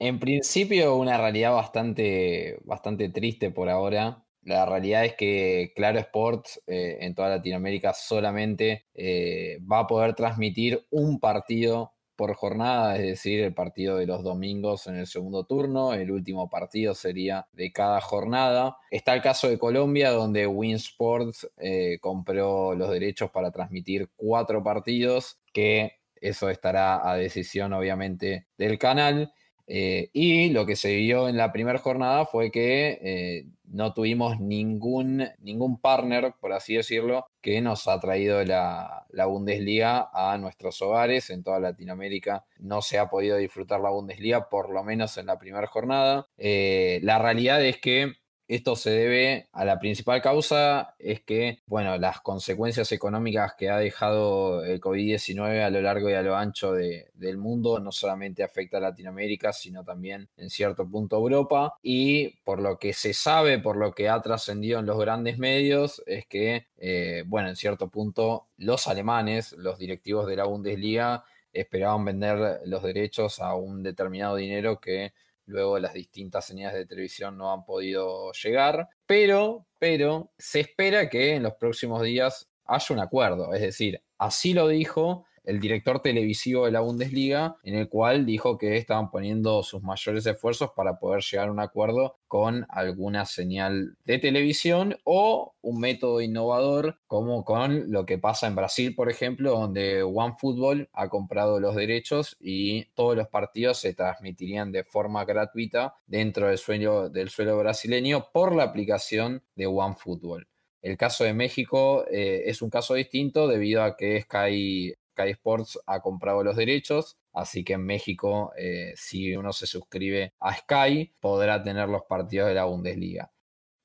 en principio una realidad bastante, bastante triste por ahora. La realidad es que Claro Sports eh, en toda Latinoamérica solamente eh, va a poder transmitir un partido por jornada, es decir, el partido de los domingos en el segundo turno, el último partido sería de cada jornada. Está el caso de Colombia, donde Winsports eh, compró los derechos para transmitir cuatro partidos, que eso estará a decisión obviamente del canal. Eh, y lo que se vio en la primera jornada fue que eh, no tuvimos ningún, ningún partner, por así decirlo, que nos ha traído la, Bundesliga a nuestros hogares. En toda Latinoamérica no se ha podido disfrutar la Bundesliga, por lo menos en la primera jornada. Eh, la realidad es que esto se debe a la principal causa, es que, bueno, las consecuencias económicas que ha dejado el COVID-19 a lo largo y a lo ancho del mundo no solamente afecta a Latinoamérica, sino también en cierto punto Europa. Y por lo que se sabe, por lo que ha trascendido en los grandes medios, es que, eh, bueno, en cierto punto los alemanes, los directivos de la Bundesliga, esperaban vender los derechos a un determinado dinero que Luego las distintas señales de televisión no han podido llegar, pero, pero se espera que en los próximos días haya un acuerdo. Es decir, así lo dijo el director televisivo de la Bundesliga, en el cual dijo que estaban poniendo sus mayores esfuerzos para poder llegar a un acuerdo con alguna señal de televisión o un método innovador como con lo que pasa en Brasil, por ejemplo, donde OneFootball ha comprado los derechos y todos los partidos se transmitirían de forma gratuita dentro del suelo, del suelo brasileño por la aplicación de OneFootball. El caso de México eh, es un caso distinto debido a que Sky Sky Sports ha comprado los derechos, así que en México, eh, si uno se suscribe a Sky, podrá tener los partidos de la Bundesliga.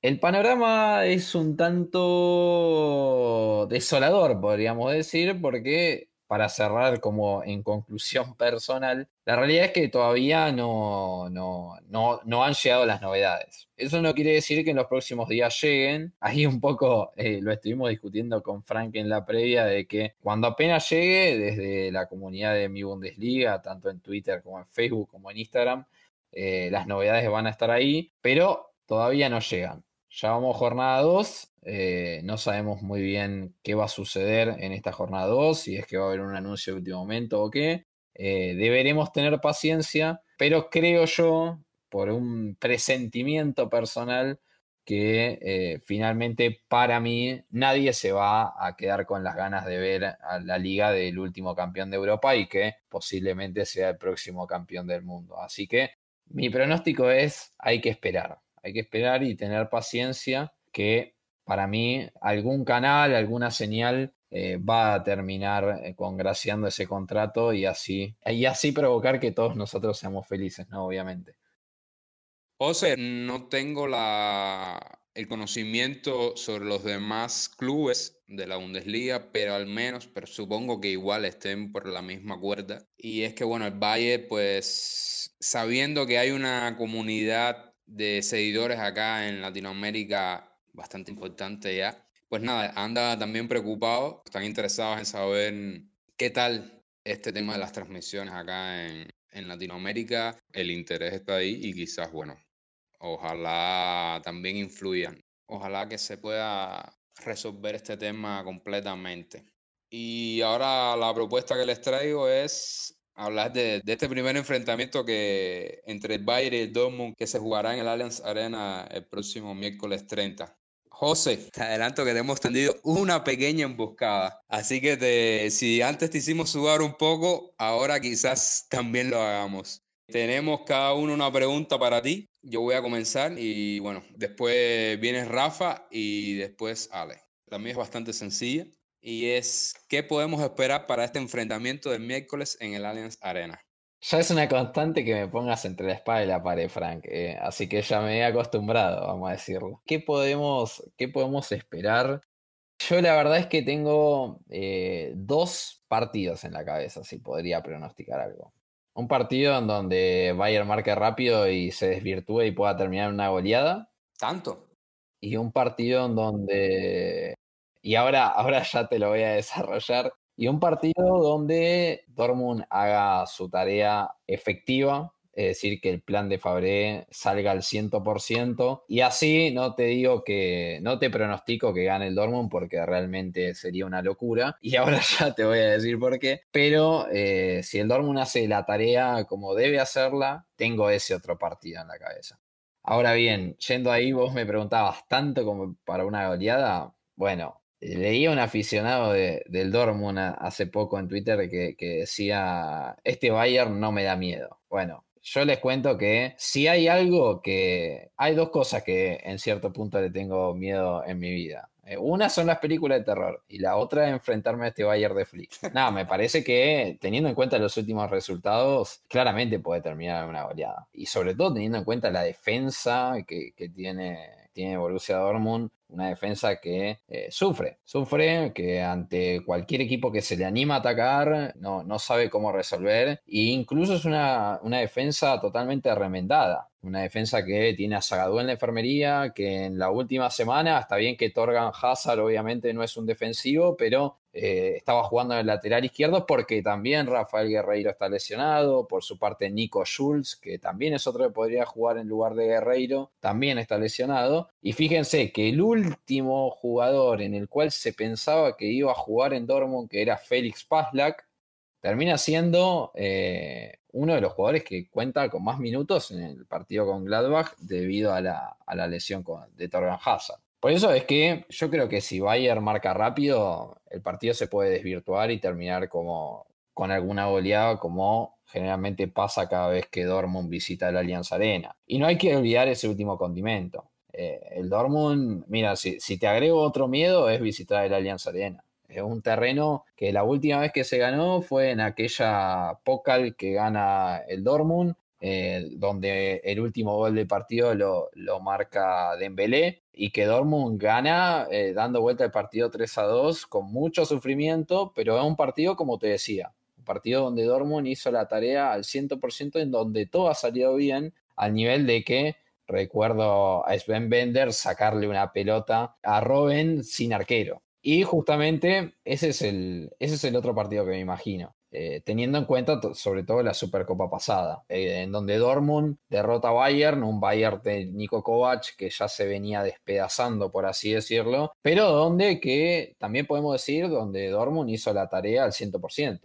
El panorama es un tanto desolador, podríamos decir, porque para cerrar como en conclusión personal, la realidad es que todavía no, no, no, han llegado las novedades. Eso no quiere decir que en los próximos días lleguen. Ahí un poco eh, lo estuvimos discutiendo con Frank en la previa de que cuando apenas llegue desde la comunidad de mi Bundesliga, tanto en Twitter como en Facebook como en Instagram, eh, las novedades van a estar ahí, pero todavía no llegan. Ya vamos jornada 2, eh, no sabemos muy bien qué va a suceder en esta jornada 2, si es que va a haber un anuncio de último momento o qué. Eh, deberemos tener paciencia, pero creo yo, por un presentimiento personal, que eh, finalmente para mí nadie se va a quedar con las ganas de ver a la liga del último campeón de Europa y que posiblemente sea el próximo campeón del mundo. Así que mi pronóstico es hay que esperar, hay que esperar y tener paciencia que para mí algún canal, alguna señal eh, va a terminar eh, congraciando ese contrato y así, y así provocar que todos nosotros seamos felices, ¿no? Obviamente. José, no tengo la, el conocimiento sobre los demás clubes de la Bundesliga, pero al menos pero supongo que igual estén por la misma cuerda. Y es que, bueno, el Valle, pues sabiendo que hay una comunidad de seguidores acá en Latinoamérica bastante importante ya. Pues nada, anda también preocupado, están interesados en saber qué tal este tema de las transmisiones acá en, en Latinoamérica. El interés está ahí y quizás, bueno, ojalá también influyan. Ojalá que se pueda resolver este tema completamente. Y ahora la propuesta que les traigo es hablar de, de, este primer enfrentamiento que entre el Bayern y el Dortmund que se jugará en el Allianz Arena el próximo miércoles 30. José, te adelanto que te hemos tendido una pequeña emboscada. Así que te, si antes te hicimos jugar un poco, ahora quizás también lo hagamos. Tenemos cada uno una pregunta para ti. Yo voy a comenzar y bueno, después viene Rafa y después Ale. También es bastante sencilla y es ¿qué podemos esperar para este enfrentamiento del miércoles en el Allianz Arena? Ya es una constante que me pongas entre la espada y la pared, Frank. Eh, así que ya me he acostumbrado, vamos a decirlo. ¿Qué podemos, qué podemos esperar? Yo la verdad es que tengo eh, dos partidos en la cabeza, si podría pronosticar algo. Un partido en donde Bayern marque rápido y se desvirtúe y pueda terminar una goleada. ¿Tanto? Y un partido en donde... Y ahora, ahora ya te lo voy a desarrollar y un partido donde Dortmund haga su tarea efectiva es decir, que el plan de Fabré salga al 100%. Y así no te digo que, no te pronostico que gane el Dortmund porque realmente sería una locura. Y ahora ya te voy a decir por qué. Pero eh, si el Dortmund hace la tarea como debe hacerla, tengo ese otro partido en la cabeza. Ahora bien, yendo ahí, vos me preguntabas tanto como para una goleada. Bueno, leí a un aficionado del Dortmund hace poco en Twitter que, que decía, este Bayern no me da miedo. Bueno, yo les cuento que si hay algo que... Hay dos cosas que en cierto punto le tengo miedo en mi vida. Eh, una son las películas de terror y la otra es enfrentarme a este Bayern de Flick. Nada, me parece que teniendo en cuenta los últimos resultados, claramente puede terminar en una goleada. Y sobre todo teniendo en cuenta la defensa que, que tiene tiene Borussia Dortmund una defensa que eh, sufre, sufre, que ante cualquier equipo que se le anima a atacar no, no sabe cómo resolver e incluso es una, una defensa totalmente remendada. Una defensa que tiene a Zagadou en la enfermería, que en la última semana, está bien que Torgan Hazard obviamente no es un defensivo, pero eh, estaba jugando en el lateral izquierdo porque también Rafael Guerreiro está lesionado. Por su parte, Nico Schulz, que también es otro que podría jugar en lugar de Guerreiro, también está lesionado. Y fíjense que el último jugador en el cual se pensaba que iba a jugar en Dortmund, que era Félix Paslak, termina siendo eh, uno de los jugadores que cuenta con más minutos en el partido con Gladbach debido a la, lesión de Torgan Hazard. Por eso es que yo creo que si Bayern marca rápido, el partido se puede desvirtuar y terminar como con alguna goleada como generalmente pasa cada vez que Dortmund visita la Alianza Arena. Y no hay que olvidar ese último condimento. Eh, el Dortmund, mira, si, si te agrego otro miedo es visitar la Alianza Arena. Es un terreno que la última vez que se ganó fue en aquella Pokal que gana el Dortmund, eh, donde el último gol del partido lo, marca Dembélé y que Dortmund gana eh, dando vuelta el partido 3 a 2 con mucho sufrimiento, pero es un partido como te decía, un partido donde Dortmund hizo la tarea al 100% en donde todo ha salido bien al nivel de que recuerdo a Sven Bender sacarle una pelota a Robben sin arquero. Y justamente ese es el, ese es el otro partido que me imagino. Eh, teniendo en cuenta sobre todo la Supercopa pasada, eh, en donde Dortmund derrota a Bayern, un Bayern de Nico Kovac que ya se venía despedazando, por así decirlo, pero donde que también podemos decir donde Dortmund hizo la tarea al 100%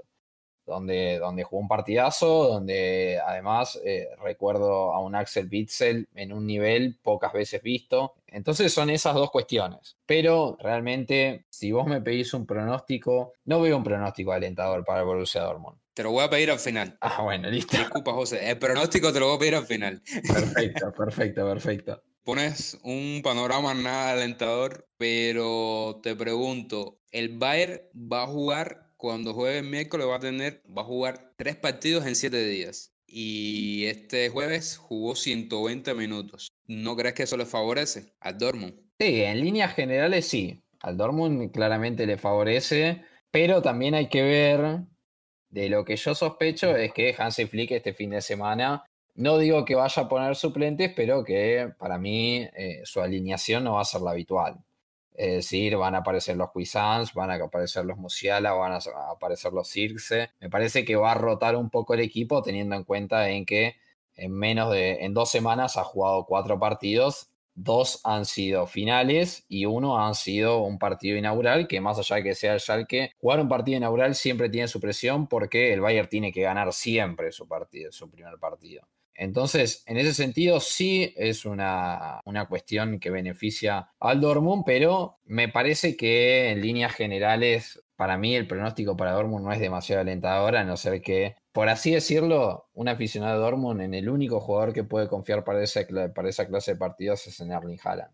donde, donde jugó un partidazo, donde además eh, recuerdo a un Axel Witzel en un nivel pocas veces visto. Entonces son esas dos cuestiones. Pero realmente, si vos me pedís un pronóstico, no veo un pronóstico alentador para el Borussia Dortmund. Te lo voy a pedir al final. Ah, bueno, listo. Disculpa, José. El pronóstico te lo voy a pedir al final. Perfecto, perfecto, perfecto. Pones un panorama nada alentador, pero te pregunto, ¿el Bayern va a jugar cuando juegue el miércoles va a tener, va a jugar tres partidos en siete días. Y este jueves jugó 120 minutos. ¿No crees que eso le favorece al Dortmund? Sí, en líneas generales sí. Al Dortmund claramente le favorece, pero también hay que ver, de lo que yo sospecho es que Hansi Flick este fin de semana, no digo que vaya a poner suplentes, pero que para mí eh, su alineación no va a ser la habitual. Es decir, van a aparecer los Cuisans, van a aparecer los Musiala, van a aparecer los Circe. Me parece que va a rotar un poco el equipo teniendo en cuenta en que en menos de, en dos semanas ha jugado cuatro partidos, dos han sido finales y uno han sido un partido inaugural, que más allá de que sea el Schalke, jugar un partido inaugural siempre tiene su presión porque el Bayern tiene que ganar siempre su partido, su primer partido. Entonces, en ese sentido, sí es una, cuestión que beneficia al Dortmund, pero me parece que en líneas generales, para mí el pronóstico para Dortmund no es demasiado alentador, a no ser que, por así decirlo, un aficionado de Dortmund en el único jugador que puede confiar para esa, para esa clase de partidos es en Erling Haaland.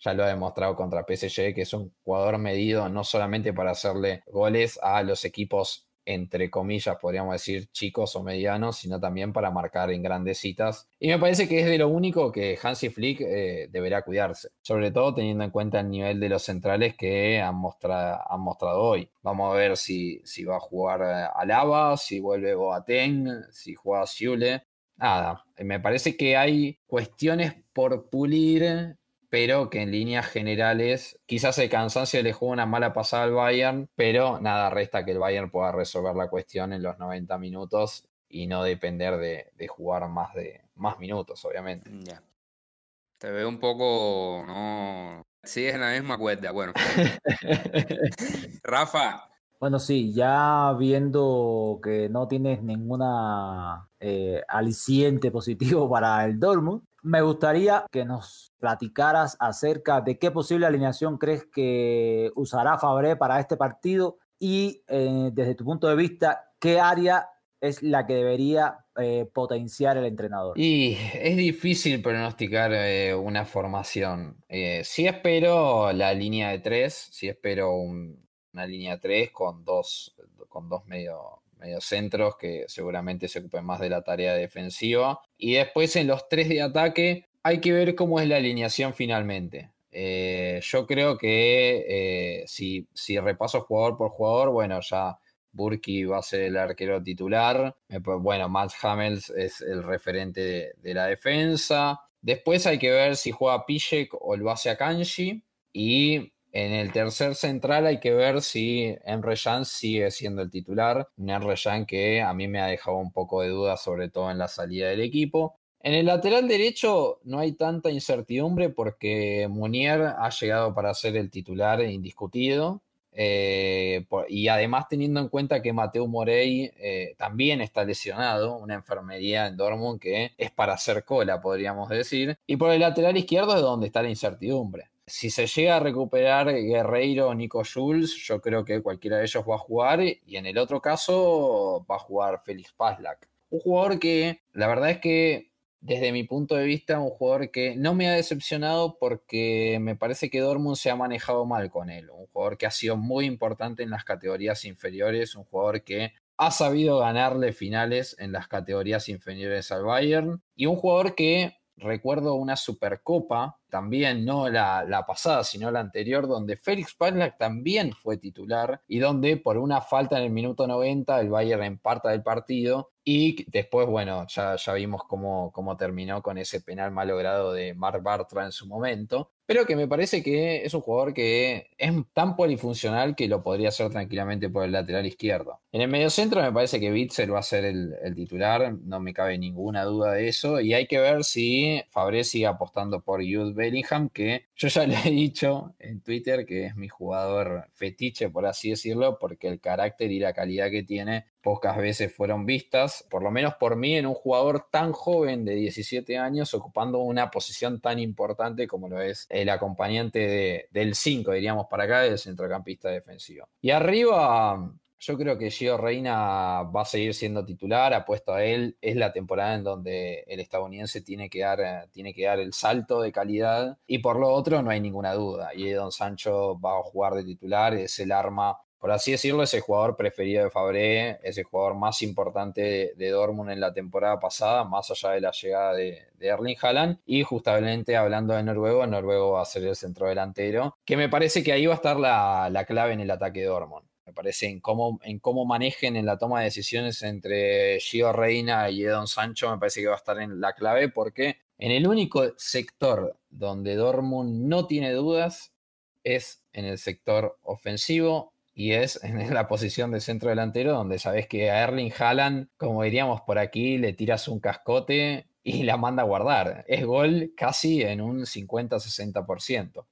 Ya lo ha demostrado contra PSG, que es un jugador medido no solamente para hacerle goles a los equipos entre comillas, podríamos decir, chicos o medianos, sino también para marcar en grandes citas. Y me parece que es de lo único que Hansi Flick eh, deberá cuidarse, sobre todo teniendo en cuenta el nivel de los centrales que han, mostrado, han mostrado hoy. Vamos a ver si, si va a jugar eh, Alaba, si vuelve Boateng, si juega Siule. Nada, me parece que hay cuestiones por pulir pero que en líneas generales quizás el cansancio le juega una mala pasada al Bayern, pero nada resta que el Bayern pueda resolver la cuestión en los 90 minutos y no depender de, de jugar más de más minutos, obviamente. Ya. Te veo un poco, no, sigues en la misma cuerda. Bueno, Rafa, Bueno, sí, ya viendo que no tienes ninguna eh, aliciente positivo para el Dortmund, me gustaría que nos platicaras acerca de qué posible alineación crees que usará Fabré para este partido y eh, desde tu punto de vista, qué área es la que debería eh, potenciar el entrenador. Y es difícil pronosticar eh, una formación. Sí espero la línea de tres, sí espero un- una línea de tres con dos, con dos medio, mediocentros que seguramente se ocupen más de la tarea defensiva. Y después en los tres de ataque hay que ver cómo es la alineación finalmente. Eh, yo creo que eh, si, si repaso jugador por jugador, bueno, ya Burki va a ser el arquero titular. Eh, pues, Bueno, Matt Hamels es el referente de, la defensa. Después hay que ver si juega Pijek o lo hace Akanji. Y en el tercer central hay que ver si Emre Can sigue siendo el titular. Un Emre Can que a mí me ha dejado un poco de duda, sobre todo en la salida del equipo. En el lateral derecho no hay tanta incertidumbre porque Munier ha llegado para ser el titular indiscutido. Eh, y además teniendo en cuenta que Mateo Morey eh, también está lesionado, una enfermería en Dortmund que es para hacer cola, podríamos decir. Y por el lateral izquierdo es donde está la incertidumbre. Si se llega a recuperar Guerreiro o Nico Schulz, yo creo que cualquiera de ellos va a jugar. Y en el otro caso va a jugar Félix Paslak. Un jugador que la verdad es que desde mi punto de vista, un jugador que no me ha decepcionado porque me parece que Dortmund se ha manejado mal con él. Un jugador que ha sido muy importante en las categorías inferiores, un jugador que ha sabido ganarle finales en las categorías inferiores al Bayern y un jugador que recuerdo una Supercopa, también no la, la pasada, sino la anterior, donde Félix Paslak también fue titular y donde por una falta en el minuto 90 el Bayern empata el partido y después, bueno, ya, ya vimos cómo, cómo terminó con ese penal malogrado de Mark Bartra en su momento, pero que me parece que es un jugador que es tan polifuncional que lo podría hacer tranquilamente por el lateral izquierdo. En el mediocentro me parece que Bitzel va a ser el, el titular, no me cabe ninguna duda de eso, y hay que ver si Fabre sigue apostando por Jude Bellingham, que yo ya le he dicho en Twitter que es mi jugador fetiche, por así decirlo, porque el carácter y la calidad que tiene pocas veces fueron vistas, por lo menos por mí, en un jugador tan joven de 17 años ocupando una posición tan importante como lo es el acompañante de- del 5, diríamos para acá, del centrocampista defensivo. Y arriba, yo creo que Gio Reina va a seguir siendo titular, apuesto a él, es la temporada en donde el estadounidense tiene que dar, tiene que dar el salto de calidad. Y por lo otro no hay ninguna duda, y Don Sancho va a jugar de titular, es el arma por así decirlo, es el jugador preferido de Fabré, es el jugador más importante de, de Dortmund en la temporada pasada, más allá de la llegada de, Erling Haaland. Y justamente hablando de Noruego, Noruego va a ser el centro delantero, que me parece que ahí va a estar la, la clave en el ataque de Dortmund. Me parece en cómo, en cómo manejen en la toma de decisiones entre Gio Reina y Edon Sancho, me parece que va a estar en la clave porque en el único sector donde Dortmund no tiene dudas es en el sector ofensivo y es en la posición de centro delantero donde sabes que a Erling Haaland, como diríamos por aquí, le tiras un cascote y la manda a guardar. Es gol casi en un 50-60%.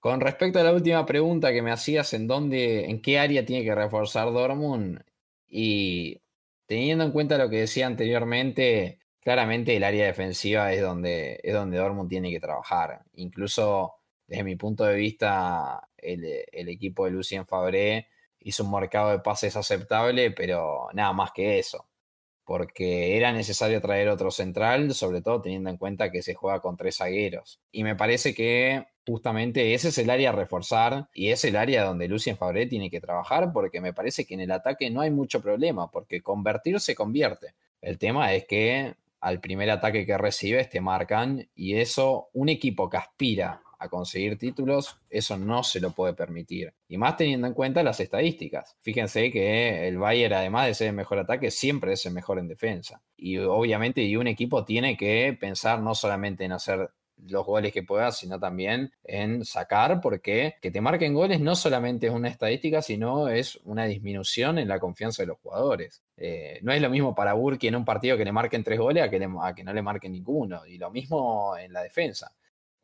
Con respecto a la última pregunta que me hacías, ¿en dónde, en qué área tiene que reforzar Dortmund? Y teniendo en cuenta lo que decía anteriormente, claramente el área defensiva es donde, es donde Dortmund tiene que trabajar. Incluso desde mi punto de vista, el, equipo de Lucien Fabré hizo un mercado de pases aceptable, pero nada más que eso. Porque era necesario traer otro central, sobre todo teniendo en cuenta que se juega con tres zagueros. Y me parece que justamente ese es el área a reforzar y es el área donde Lucien Fabré tiene que trabajar, porque me parece que en el ataque no hay mucho problema, porque convertir se convierte. El tema es que al primer ataque que recibes te marcan y eso, un equipo que aspira a conseguir títulos, eso no se lo puede permitir. Y más teniendo en cuenta las estadísticas. Fíjense que el Bayern, además de ser el mejor ataque, siempre es el mejor en defensa. Y obviamente un equipo tiene que pensar no solamente en hacer los goles que puedas, sino también en sacar, porque que te marquen goles no solamente es una estadística, sino es una disminución en la confianza de los jugadores. Eh, no es lo mismo para Burki en un partido que le marquen tres goles a a que no le marquen ninguno, y lo mismo en la defensa.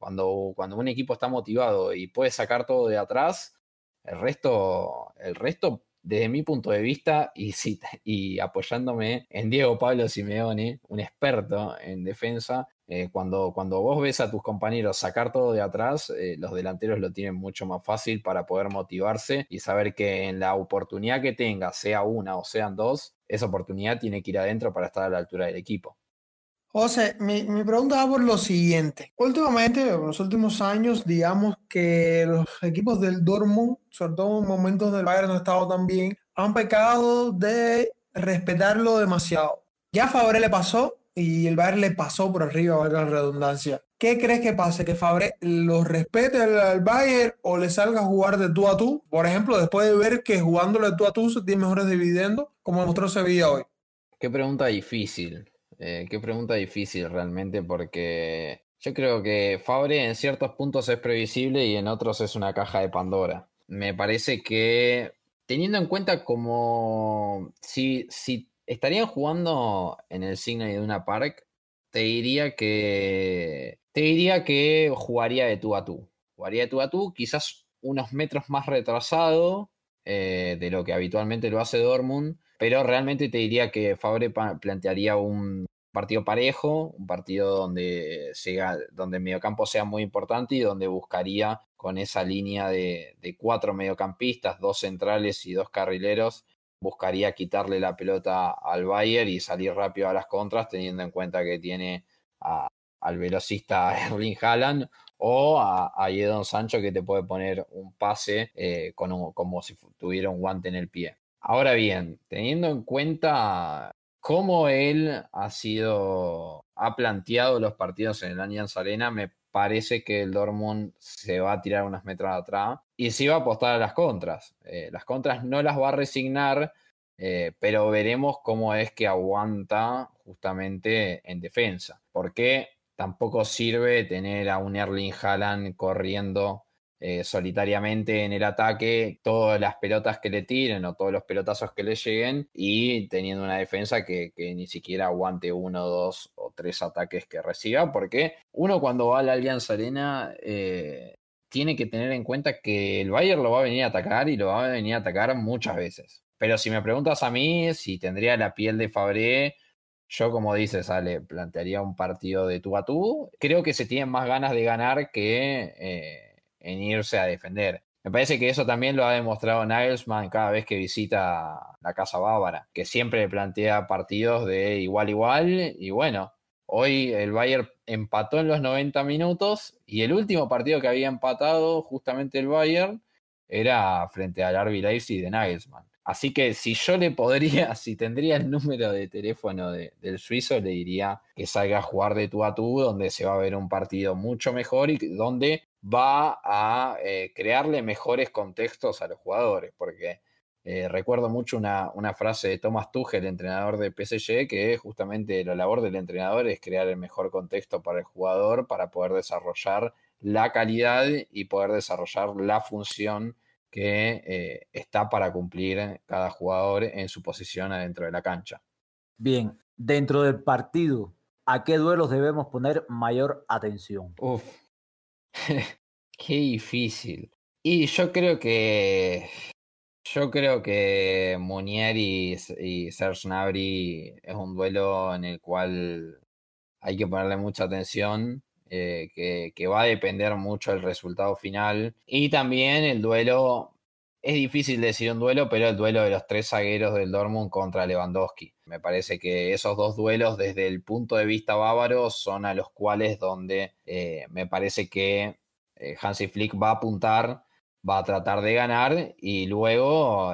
Cuando, cuando un equipo está motivado y puede sacar todo de atrás, el resto, el resto desde mi punto de vista y, y apoyándome en Diego Pablo Simeone, un experto en defensa, eh, cuando, cuando vos ves a tus compañeros sacar todo de atrás, eh, los delanteros lo tienen mucho más fácil para poder motivarse y saber que en la oportunidad que tenga, sea una o sean dos, esa oportunidad tiene que ir adentro para estar a la altura del equipo. José, mi, mi, pregunta va por lo siguiente. Últimamente, en los últimos años, digamos que los equipos del Dortmund, sobre todo en momentos del Bayern no estado tan bien, han pecado de respetarlo demasiado. Ya Fabre le pasó y el Bayern le pasó por arriba, valga la redundancia. ¿Qué crees que pase? ¿Que Fabre lo respete al, Bayern o le salga a jugar de tú a tú? Por ejemplo, después de ver que jugándole de tú a tú se tiene mejores dividendos, como demostró Sevilla hoy. Qué pregunta difícil. Eh, qué pregunta difícil realmente porque yo creo que Fabre en ciertos puntos es previsible y en otros es una caja de Pandora. Me parece que teniendo en cuenta como si, si estarían jugando en el Signal de una Park, te diría que te diría que jugaría de tú a tú. Jugaría de tú a tú, quizás unos metros más retrasado eh, de lo que habitualmente lo hace Dortmund, pero realmente te diría que Fabre plantearía un partido parejo, un partido donde, sea, donde el mediocampo sea muy importante y donde buscaría con esa línea de, cuatro mediocampistas, dos centrales y dos carrileros, buscaría quitarle la pelota al Bayern y salir rápido a las contras, teniendo en cuenta que tiene al velocista Erling Haaland o a, a Edon Sancho que te puede poner un pase eh, con como si tuviera un guante en el pie. Ahora bien, teniendo en cuenta cómo él ha sido, ha planteado los partidos en el Allianz Arena, me parece que el Dortmund se va a tirar unas metros atrás y sí va a apostar a las contras. Eh, las contras no las va a resignar, eh, pero veremos cómo es que aguanta justamente en defensa. Porque tampoco sirve tener a un Erling Haaland corriendo eh, solitariamente en el ataque todas las pelotas que le tiren o todos los pelotazos que le lleguen y teniendo una defensa que, ni siquiera aguante uno, dos o tres ataques que reciba, porque uno cuando va a la Alianza Arena eh, tiene que tener en cuenta que el Bayern lo va a venir a atacar y lo va a venir a atacar muchas veces. Pero si me preguntas a mí si tendría la piel de Fabré, yo, como dices, Ale, plantearía un partido de tú a tú. Creo que se tienen más ganas de ganar que eh, en irse a defender. Me parece que eso también lo ha demostrado Nagelsmann cada vez que visita la Casa Bávara, que siempre plantea partidos de igual igual y bueno, hoy el Bayern empató en los 90 minutos y el último partido que había empatado justamente el Bayern era frente al RB Leipzig de Nagelsmann. Así que si yo le podría, si tendría el número de teléfono del suizo, le diría que salga a jugar de tú a tú, donde se va a ver un partido mucho mejor y donde va a eh, crearle mejores contextos a los jugadores, porque eh, recuerdo mucho una, frase de Thomas Tuchel, entrenador de PSG, que justamente la labor del entrenador es crear el mejor contexto para el jugador para poder desarrollar la calidad y poder desarrollar la función que eh, está para cumplir cada jugador en su posición adentro de la cancha. Bien, dentro del partido, ¿a qué duelos debemos poner mayor atención? Uf, Qué difícil. Y yo creo que. Yo creo que Munier y, Serge Gnabry es un duelo en el cual hay que ponerle mucha atención, eh, que, va a depender mucho del resultado final. Y también el duelo, es difícil decir un duelo, pero el duelo de los tres zagueros del Dortmund contra Lewandowski. Me parece que esos dos duelos desde el punto de vista bávaro son a los cuales donde eh, me parece que eh, Hansi Flick va a apuntar, va a tratar de ganar y luego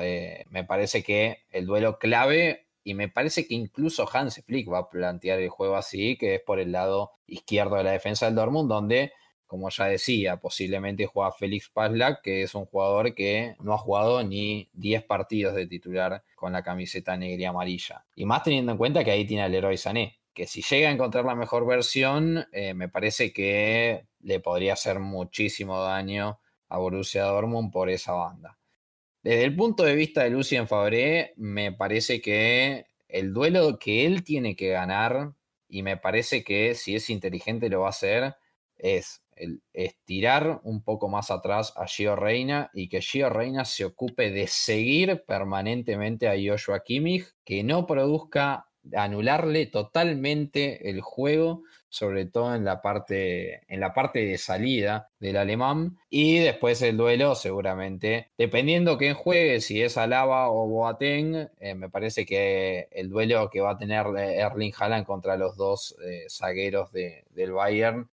me parece que el duelo clave y me parece que incluso Hansi Flick va a plantear el juego así, que es por el lado izquierdo de la defensa del Dortmund, donde como ya decía, posiblemente juega Félix Pazlak, que es un jugador que no ha jugado ni 10 partidos de titular con la camiseta negra y amarilla. Y más teniendo en cuenta que ahí tiene al héroe Sané, que si llega a encontrar la mejor versión, eh, me parece que le podría hacer muchísimo daño a Borussia Dortmund por esa banda. Desde el punto de vista de Lucien Fabré, me parece que el duelo que él tiene que ganar, y me parece que si es inteligente lo va a hacer, es estirar un poco más atrás a Gio Reina y que Gio Reina se ocupe de seguir permanentemente a Joshua Kimmich, que no produzca anularle totalmente el juego, sobre todo en la parte, en la parte de salida del alemán. Y después el duelo, seguramente, dependiendo quién juegue, si es Alaba o Boateng, eh, me parece que el duelo que va a tener Erling Haaland contra los dos eh, zagueros del Bayern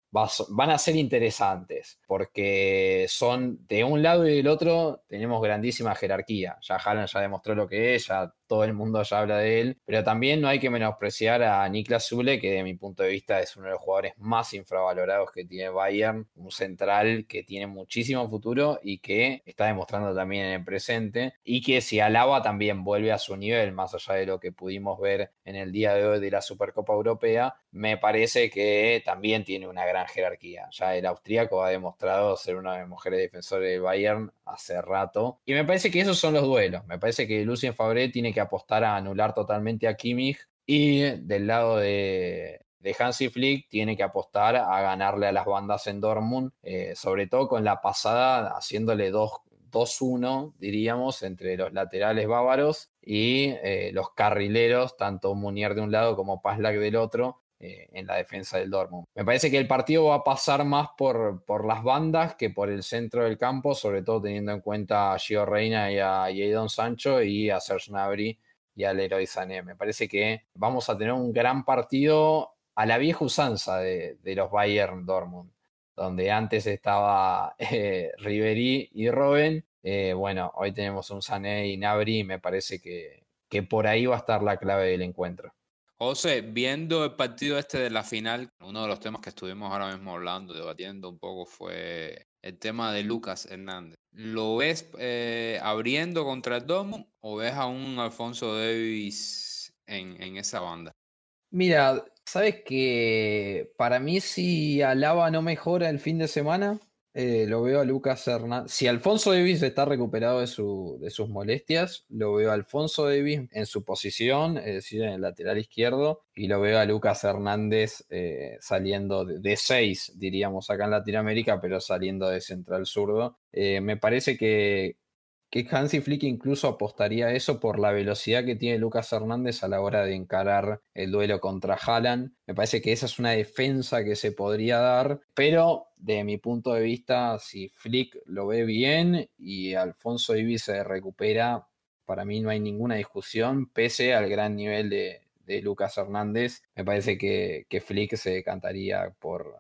van a ser interesantes, porque son de un lado y del otro tenemos grandísima jerarquía. Ya Haaland ya demostró lo que es, ya todo el mundo ya habla de él, pero también no hay que menospreciar a Niklas Zule, que de mi punto de vista es uno de los jugadores más infravalorados que tiene Bayern, un central que tiene muchísimo futuro y que está demostrando también en el presente, y que si Alaba también vuelve a su nivel, más allá de lo que pudimos ver en el día de hoy de la Supercopa Europea, me parece que también tiene una gran jerarquía. Ya el austríaco ha demostrado ser una de las mujeres defensores del Bayern hace rato. Y me parece que esos son los duelos. Me parece que Lucien Fabré tiene que apostar a anular totalmente a Kimmich. Y del lado de, de Hansi Flick tiene que apostar a ganarle a las bandas en Dortmund, eh, sobre todo con la pasada haciéndole 2-1, diríamos, entre los laterales bávaros y eh, los carrileros, tanto Munier de un lado como Paslak del otro, eh, en la defensa del Dortmund. Me parece que el partido va a pasar más por, por las bandas que por el centro del campo, sobre todo teniendo en cuenta a Gio Reina y a Jadon Sancho y a Serge Gnabry y al Leroy Sané. Me parece que vamos a tener un gran partido a la vieja usanza de, los Bayern Dortmund, donde antes estaba eh, Ribery y Robben. Eh, bueno, hoy tenemos un Sané y Gnabry y me parece que, que por ahí va a estar la clave del encuentro. José, viendo el partido este de la final, uno de los temas que estuvimos ahora mismo hablando, debatiendo un poco, fue el tema de Lucas Hernández. ¿Lo ves eh, abriendo contra el Dortmund o ves a un Alfonso Davis en, en esa banda? Mira, sabes que para mí si Alaba no mejora el fin de semana, eh, lo veo a Lucas Hernández. Si Alfonso Davis está recuperado de, sus molestias, lo veo a Alfonso Davis en su posición, es decir, en el lateral izquierdo, y lo veo a Lucas Hernández eh, saliendo de 6, diríamos acá en Latinoamérica, pero saliendo de central zurdo. Eh, me parece que, que Hansi Flick incluso apostaría a eso por la velocidad que tiene Lucas Hernández a la hora de encarar el duelo contra Haaland. Me parece que esa es una defensa que se podría dar, pero de mi punto de vista, si Flick lo ve bien y Alfonso Davis se recupera, para mí no hay ninguna discusión, pese al gran nivel de, Lucas Hernández, me parece que, que Flick se decantaría por,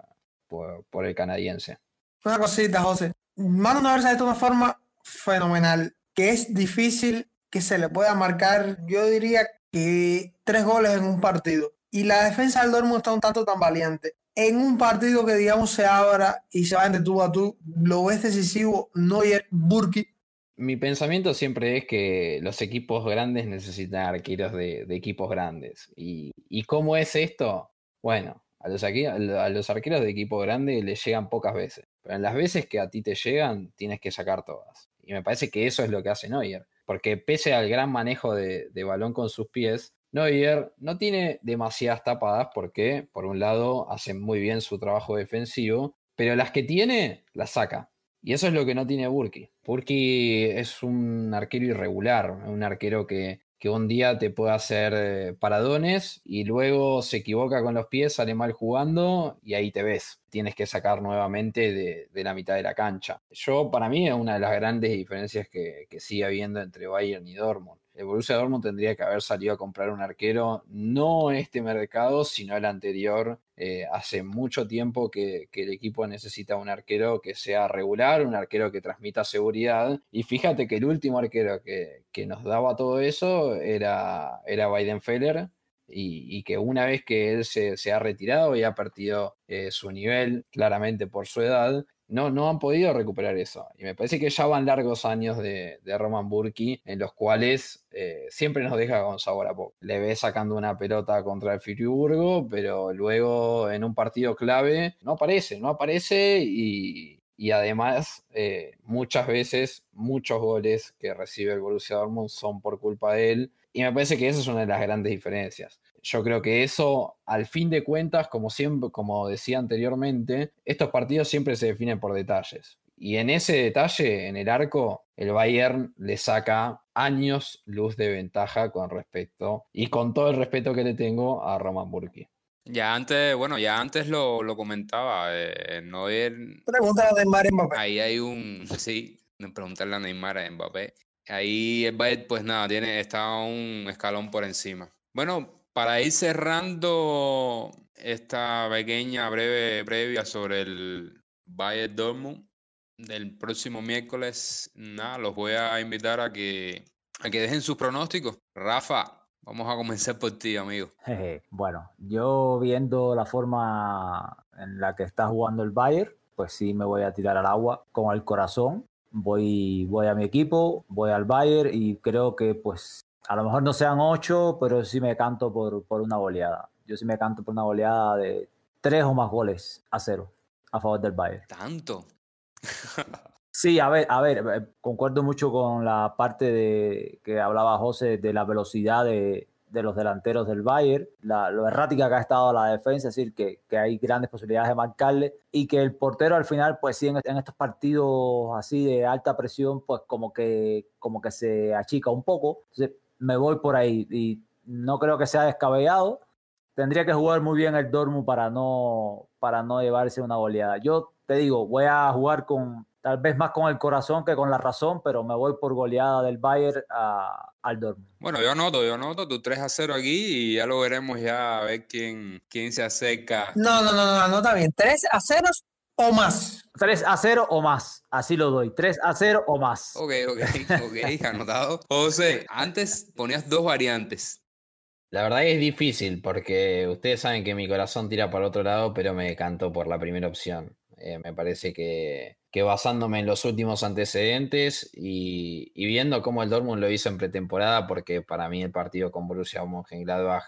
por, el canadiense. Una cosita, José. Mano una de una forma fenomenal, que es difícil que se le pueda marcar, yo diría que tres goles en un partido. Y la defensa del Dortmund está un tanto tan valiente. En un partido que digamos se abra y se va de tú a tú, lo ves decisivo Neuer, Burki. Mi pensamiento siempre es que los equipos grandes necesitan arqueros de, equipos grandes. ¿Y, ¿Y, cómo es esto? Bueno, a los, a los arqueros de equipo grande les llegan pocas veces. Pero en las veces que a ti te llegan, tienes que sacar todas. Y me parece que eso es lo que hace Neuer. Porque pese al gran manejo de, balón con sus pies, Neuer no tiene demasiadas tapadas porque, por un lado, hace muy bien su trabajo defensivo, pero las que tiene, las saca. Y eso es lo que no tiene Burki. Burki es un arquero irregular, un arquero que que un día te puede hacer eh, paradones y luego se equivoca con los pies, sale mal jugando y ahí te ves. Tienes que sacar nuevamente de, la mitad de la cancha. Yo, para mí, es una de las grandes diferencias que, que sigue habiendo entre Bayern y Dortmund. El Borussia Dortmund tendría que haber salido a comprar un arquero, no este mercado, sino el anterior. Eh, hace mucho tiempo que, el equipo necesita un arquero que sea regular, un arquero que transmita seguridad. Y fíjate que el último arquero que, nos daba todo eso era, era Weidenfeller. Y, que una vez que él se, ha retirado y ha perdido eh, su nivel, claramente por su edad, no, no han podido recuperar eso. Y me parece que ya van largos años de, Roman Burki en los cuales eh, siempre nos deja con sabor a poco. Le ve sacando una pelota contra el Friburgo, pero luego en un partido clave no aparece, no aparece y, además eh, muchas veces muchos goles que recibe el Borussia Dortmund son por culpa de él. Y me parece que esa es una de las grandes diferencias yo creo que eso, al fin de cuentas, como siempre, como decía anteriormente, estos partidos siempre se definen por detalles. Y en ese detalle, en el arco, el Bayern le saca años luz de ventaja con respecto, y con todo el respeto que le tengo a Roman Burki. Ya antes, bueno, ya antes lo, comentaba, eh, no Pregúntale a Neymar Mbappé. Ahí hay un, sí, preguntarle a Neymar a Mbappé. Ahí el Bayern, pues nada, tiene, está un escalón por encima. Bueno, para ir cerrando esta pequeña breve previa sobre el Bayern Dortmund del próximo miércoles, nada, los voy a invitar a que, a que dejen sus pronósticos. Rafa, vamos a comenzar por ti, amigo. bueno, yo viendo la forma en la que está jugando el Bayern, pues sí me voy a tirar al agua con el corazón. Voy, voy a mi equipo, voy al Bayern y creo que pues a lo mejor no sean ocho, pero sí me canto por, por una goleada. Yo sí me canto por una goleada de tres o más goles a cero a favor del Bayern. ¿Tanto? sí, a ver, a ver, eh, concuerdo mucho con la parte de que hablaba José de la velocidad de, de los delanteros del Bayern, la, lo errática que ha estado la defensa, es decir, que, que, hay grandes posibilidades de marcarle y que el portero al final, pues sí, en, estos partidos así de alta presión, pues como que, como que se achica un poco. Entonces, me voy por ahí y no creo que sea descabellado. Tendría que jugar muy bien el Dortmund para no, para no llevarse una goleada. Yo te digo, voy a jugar con tal vez más con el corazón que con la razón, pero me voy por goleada del Bayern al Dortmund. Bueno, yo anoto, yo anoto tu 3 a 0 aquí y ya lo veremos ya a ver quién, quién se acerca. No, no, no, no, anota bien. 3 a 0 o más. 3 a 0 o más. Así lo doy. 3 a 0 o más. Ok, ok, ok, anotado. José, antes ponías dos variantes. La verdad es difícil porque ustedes saben que mi corazón tira para otro lado, pero me canto por la primera opción. Eh, me parece que, que, basándome en los últimos antecedentes y, y, viendo cómo el Dortmund lo hizo en pretemporada, porque para mí el partido con Borussia Mönchengladbach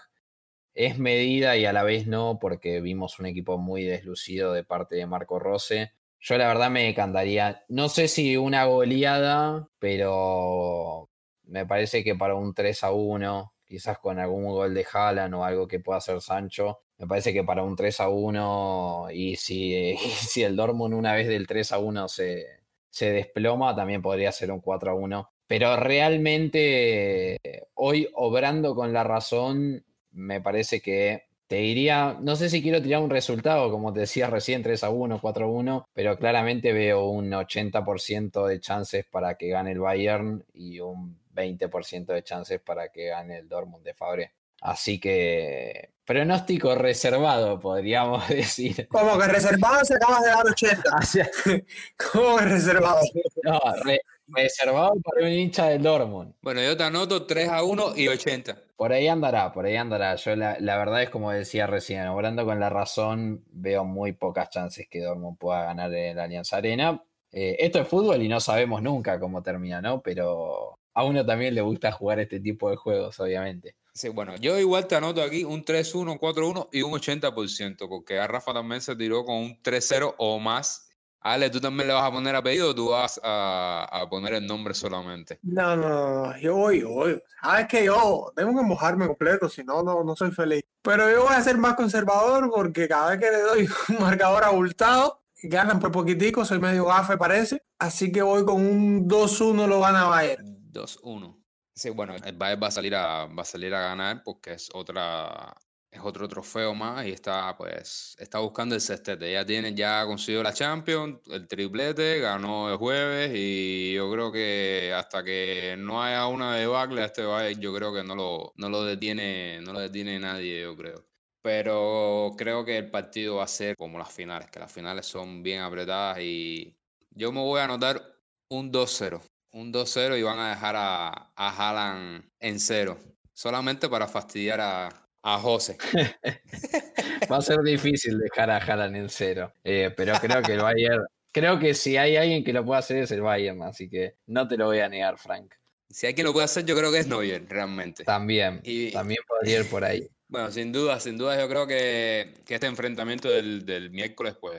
es medida y a la vez no, porque vimos un equipo muy deslucido de parte de Marco Rose. Yo la verdad me encantaría, no sé si una goleada, pero me parece que para un 3 a 1, quizás con algún gol de Haaland o algo que pueda hacer Sancho, me parece que para un 3 a 1 y si, si el Dortmund una vez del 3 a 1 se, se desploma, también podría ser un 4 a 1. Pero realmente hoy obrando con la razón, me parece que te diría, no sé si quiero tirar un resultado, como te decía recién, 3 a 1, 4 a 1, pero claramente veo un 80% de chances para que gane el Bayern y un 20% de chances para que gane el Dortmund de Fabre. Así que pronóstico reservado, podríamos decir. ¿Cómo que reservado se acabas de dar 80? ¿Cómo que reservado? No, reservado para un hincha del Dortmund. Bueno, yo te anoto 3 a 1 y 80. Por ahí andará, por ahí andará. Yo la, verdad es como decía recién, obrando con la razón, veo muy pocas chances que Dortmund pueda ganar en la Alianza Arena. Eh, esto es fútbol y no sabemos nunca cómo termina, ¿no? Pero a uno también le gusta jugar este tipo de juegos, obviamente. Sí, bueno, yo igual te anoto aquí un 3-1, 4-1 y un 80%, porque a Rafa también se tiró con un 3-0 o más Ale, ¿tú también le vas a poner apellido o tú vas a, poner el nombre solamente? No, no, yo voy, yo voy. Sabes que yo tengo que mojarme completo, si no, no, no soy feliz. Pero yo voy a ser más conservador porque cada vez que le doy un marcador abultado, ganan por poquitico, soy medio gafe parece. Así que voy con un 2-1 lo gana Bayern. 2-1. Sí, bueno, el Bayern va a salir a, va a salir a ganar porque es otra es otro trofeo más y está pues está buscando el sextete. Ya tiene, ya consiguió la Champions, el triplete, ganó el jueves y yo creo que hasta que no haya una debacle a este Bayern, yo creo que no lo, no lo detiene, no lo detiene nadie, yo creo. Pero creo que el partido va a ser como las finales, que las finales son bien apretadas y yo me voy a anotar un 2-0. Un 2-0 y van a dejar a, a Haaland en cero. Solamente para fastidiar a, a José. Va a ser difícil dejar a Haaland en cero, eh, pero creo que el Bayern, creo que si hay alguien que lo pueda hacer es el Bayern, así que no te lo voy a negar, Frank. Si hay quien lo puede hacer, yo creo que es Neuer, realmente. También, Y- también podría ir por ahí. Bueno, sin duda, sin duda, yo creo que, que este enfrentamiento del, del miércoles, pues,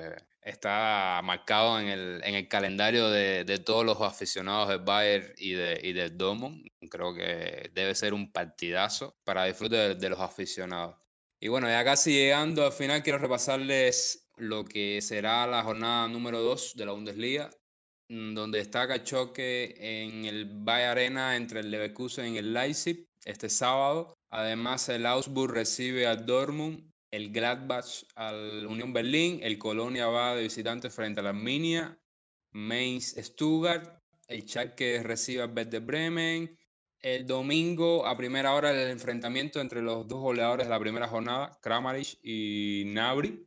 está marcado en el, en el calendario de, de todos los aficionados del Bayern y, de, y del Dortmund. Creo que debe ser un partidazo para disfrute de, los aficionados. Y bueno, ya casi llegando al final, quiero repasarles lo que será la jornada número 2 de la Bundesliga, mm, donde destaca el choque en el Bayer Arena entre el Leverkusen y el Leipzig este sábado. Además, el Augsburg recibe al Dortmund, el Gladbach al Unión Berlín, el Colonia va de visitante frente a la Arminia, Mainz Stuttgart, el Schalke recibe al Werder Bremen. El domingo a primera hora el enfrentamiento entre los dos goleadores de la primera jornada, Kramaric y Nabri.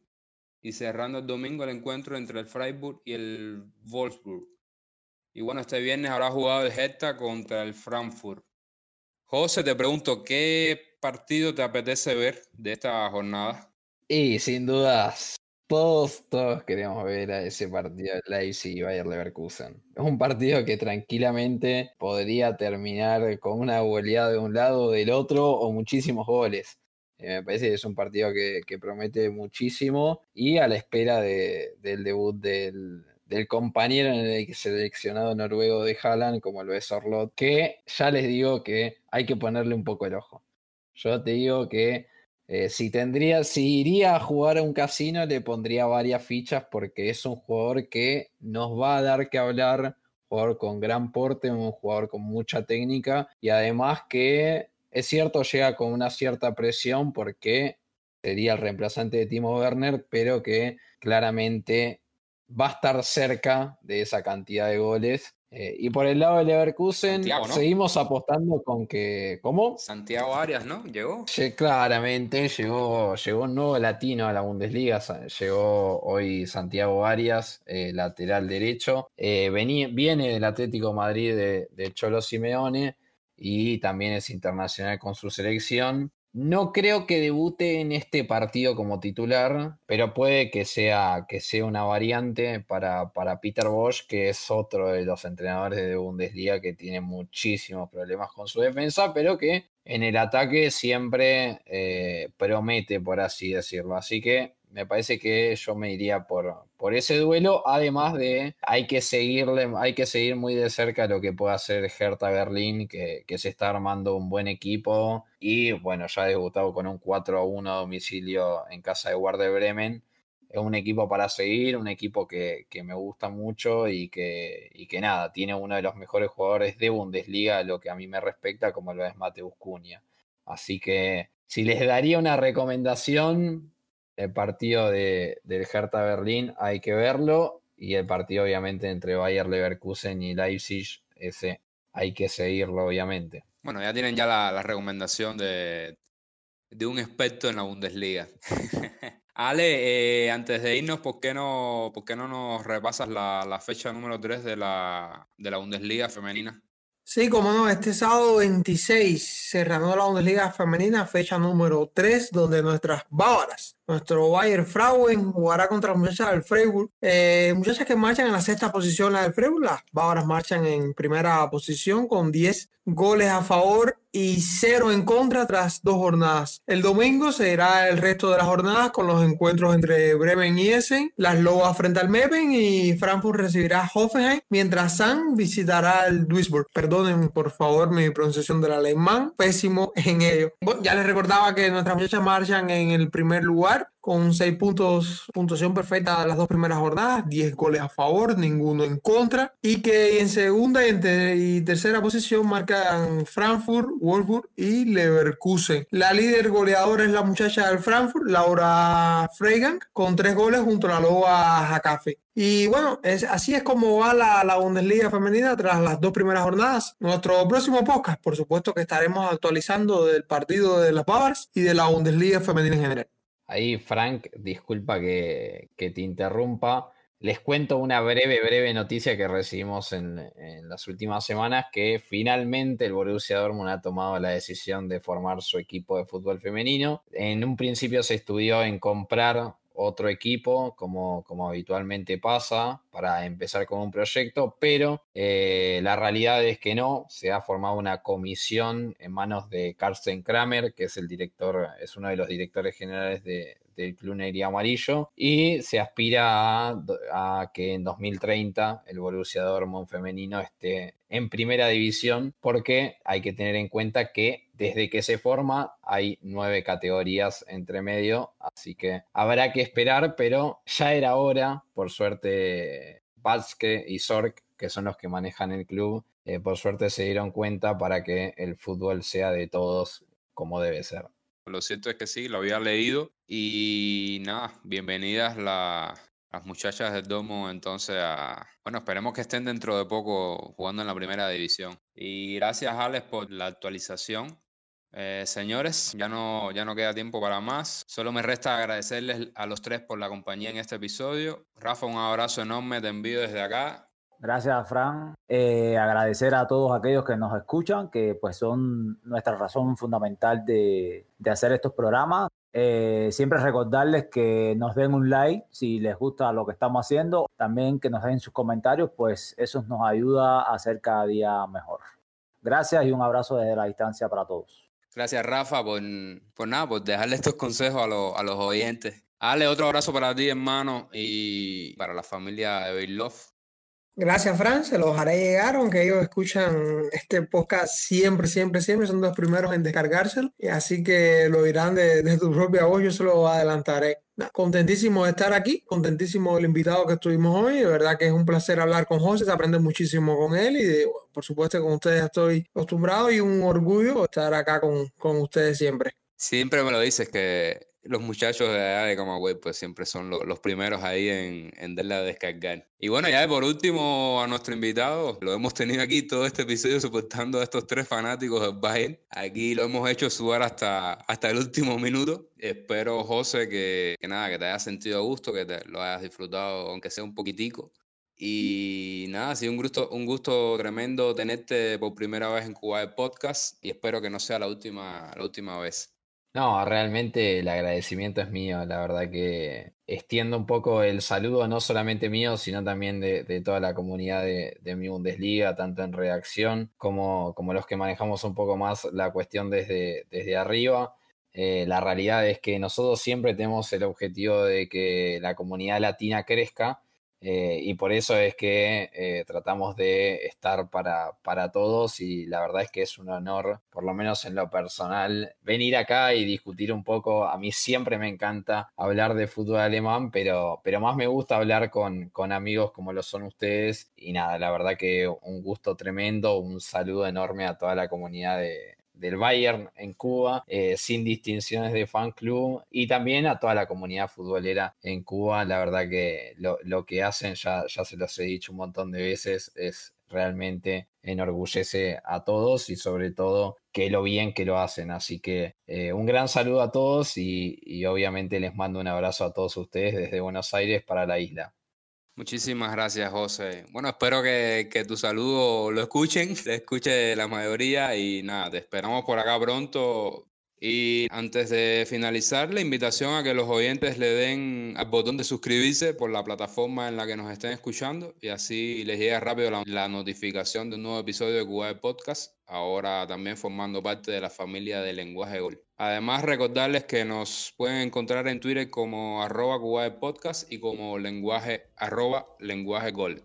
Y cerrando el domingo el encuentro entre el Freiburg y el Wolfsburg. Y bueno, este viernes habrá jugado el Hertha contra el Frankfurt. José, te pregunto, ¿qué partido te apetece ver de esta jornada? Y sin dudas, todos, todos queremos ver a ese partido de Leipzig y Bayer Leverkusen. Es un partido que tranquilamente podría terminar con una goleada de un lado o del otro o muchísimos goles. Eh, me parece que es un partido que, promete muchísimo y a la espera de- del debut del, del compañero en el seleccionado noruego de Haaland, como lo es Orlot, que ya les digo que hay que ponerle un poco el ojo. Yo te digo que eh, si tendría, si iría a jugar a un casino, le pondría varias fichas porque es un jugador que nos va a dar que hablar, jugador con gran porte, un jugador con mucha técnica y además que es cierto, llega con una cierta presión porque sería el reemplazante de Timo Werner, pero que claramente va a estar cerca de esa cantidad de goles. Eh, y por el lado de Leverkusen, Santiago, ¿no? seguimos apostando con que. ¿Cómo? Santiago Arias, ¿no? Llegó. Lle- claramente llegó, llegó un nuevo latino a la Bundesliga. Llegó hoy Santiago Arias, eh, lateral derecho. Eh, viene del Atlético Madrid de, de Cholo Simeone y también es internacional con su selección. No creo que debute en este partido como titular, pero puede que sea, que sea una variante para, para Peter Bosch, que es otro de los entrenadores de Bundesliga que tiene muchísimos problemas con su defensa, pero que en el ataque siempre eh, promete, por así decirlo. Así que me parece que yo me iría por, por ese duelo, además de hay que seguirle, hay que seguir muy de cerca lo que puede hacer Hertha Berlín, que, que se está armando un buen equipo y bueno, ya ha debutado con un 4 a 1 a domicilio en casa de Werder Bremen. Es un equipo para seguir, un equipo que, que me gusta mucho y que, y que nada, tiene uno de los mejores jugadores de Bundesliga, lo que a mí me respecta, como lo es Mateus Cunha. Así que si les daría una recomendación, el partido de, del Hertha Berlín hay que verlo y el partido obviamente entre Bayer Leverkusen y Leipzig, ese hay que seguirlo obviamente. Bueno, ya tienen ya la, la recomendación de, de un experto en la Bundesliga. Ale, eh, antes de irnos, ¿por qué no, por qué no nos repasas la, la fecha número 3 de la, de la Bundesliga femenina? Sí, como no, este sábado 26 se reanudó la Bundesliga femenina, fecha número 3, donde nuestras bávaras, nuestro Bayer Frauen jugará contra las muchachas del Freiburg. Eh, muchachas que marchan en la sexta posición, la del Freiburg, las bávaras marchan en primera posición con 10 goles a favor y 0 en contra tras dos jornadas. El domingo será el resto de las jornadas con los encuentros entre Bremen y Essen, las Lobas frente al Meppen y Frankfurt recibirá Hoffenheim, mientras San visitará el Duisburg. Perdonen por favor mi pronunciación del alemán, pésimo en ello. Ya les recordaba que nuestras muchachas marchan en el primer lugar con 6 puntos, puntuación perfecta las dos primeras jornadas, 10 goles a favor, ninguno en contra, y que en segunda y, tercera posición marcan Frankfurt, Wolfsburg y Leverkusen. La líder goleadora es la muchacha del Frankfurt, Laura Freigang, con tres goles junto a la loba Hakafe. Y bueno, así es como va la, la Bundesliga femenina tras las dos primeras jornadas. Nuestro próximo podcast, por supuesto que estaremos actualizando del partido de las Bávars y de la Bundesliga femenina en general. Ahí, Frank, disculpa que, te interrumpa. Les cuento una breve, breve noticia que recibimos en, en las últimas semanas, que finalmente el Borussia Dortmund ha tomado la decisión de formar su equipo de fútbol femenino. En un principio se estudió en comprar otro equipo, como, como habitualmente pasa, para empezar con un proyecto, pero eh, la realidad es que no, se ha formado una comisión en manos de Carsten Kramer, que es el director, es uno de los directores generales de, del Club Negri Amarillo y se aspira a, que en 2030 el Borussia Dortmund femenino esté en primera división porque hay que tener en cuenta que desde que se forma hay nueve categorías entre medio, así que habrá que esperar, pero ya era hora, por suerte, Valske y Sork, que son los que manejan el club, eh, por suerte se dieron cuenta para que el fútbol sea de todos como debe ser. Lo cierto es que sí, lo había leído y nada, bienvenidas las muchachas del Domo entonces a... Bueno, esperemos que estén dentro de poco jugando en la primera división. Y gracias Alex por la actualización. Eh, señores, ya no, ya no queda tiempo para más. Solo me resta agradecerles a los tres por la compañía en este episodio. Rafa, un abrazo enorme, te envío desde acá Gracias, Fran. Eh, agradecer a todos aquellos que nos escuchan, que pues son nuestra razón fundamental de, hacer estos programas. Eh, siempre recordarles que nos den un like si les gusta lo que estamos haciendo. También que nos den sus comentarios, pues eso nos ayuda a hacer cada día mejor. Gracias y un abrazo desde la distancia para todos. Gracias, Rafa, por, nada, por dejarle estos consejos a, los oyentes. Ale, otro abrazo para ti, hermano, y para la familia de. Gracias, Fran. Se los haré llegar, aunque ellos escuchan este podcast siempre, siempre, siempre. Son los primeros en descargárselo. Así que lo dirán de, tu propia voz. Yo se lo adelantaré. Contentísimo de estar aquí, contentísimo del invitado que estuvimos hoy. De verdad que es un placer hablar con José, se aprende muchísimo con él y por supuesto con ustedes estoy acostumbrado y un orgullo estar acá con, con ustedes siempre. Siempre me lo dices que los muchachos de allá de Camagüey pues siempre son los primeros ahí en, en darle a descargar. Y bueno, ya por último a nuestro invitado, lo hemos tenido aquí todo este episodio soportando a estos tres fanáticos del Bayern. Aquí lo hemos hecho sudar hasta, hasta el último minuto. Espero, José, que, que nada, que te haya sentido a gusto, que te lo hayas disfrutado, aunque sea un poquitico. Y nada, ha sido un gusto, un gusto tremendo tenerte por primera vez en Cuba de Podcast y espero que no sea la última, la última vez. No, realmente el agradecimiento es mío, la verdad que extiendo un poco el saludo, no solamente mío, sino también de, toda la comunidad de, mi Bundesliga, tanto en reacción como, como los que manejamos un poco más la cuestión desde, desde arriba. Eh, la realidad es que nosotros siempre tenemos el objetivo de que la comunidad latina crezca eh, y por eso es que eh, tratamos de estar para, para todos y la verdad es que es un honor, por lo menos en lo personal, venir acá y discutir un poco. A mí siempre me encanta hablar de fútbol alemán, pero, pero más me gusta hablar con, con amigos como lo son ustedes. Y nada, la verdad que un gusto tremendo, un saludo enorme a toda la comunidad de, del Bayern en Cuba, eh, sin distinciones de fan club y también a toda la comunidad futbolera en Cuba. La verdad que lo, que hacen, ya, ya se los he dicho un montón de veces, es realmente enorgullece a todos y sobre todo que lo bien que lo hacen. Así que eh, un gran saludo a todos y, y obviamente les mando un abrazo a todos ustedes desde Buenos Aires para la isla. Muchísimas gracias, José. Bueno, espero que, que, tu saludo lo escuchen, le escuche la mayoría y nada, te esperamos por acá pronto. Y antes de finalizar, la invitación a que los oyentes le den al botón de suscribirse por la plataforma en la que nos estén escuchando y así les llegue rápido la, notificación de un nuevo episodio de Cuba de Podcast, ahora también formando parte de la familia de Lenguaje Gol. Además, recordarles que nos pueden encontrar en Twitter como arroba Podcast y como lenguaje arroba lenguaje gol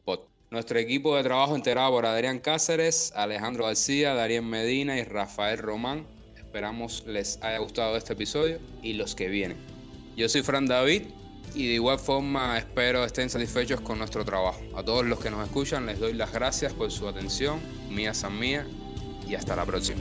Nuestro equipo de trabajo integrado por Adrián Cáceres, Alejandro García, Darien Medina y Rafael Román Esperamos les haya gustado este episodio y los que vienen. Yo soy Fran David y de igual forma espero estén satisfechos con nuestro trabajo. A todos los que nos escuchan les doy las gracias por su atención, mía san mía y hasta la próxima.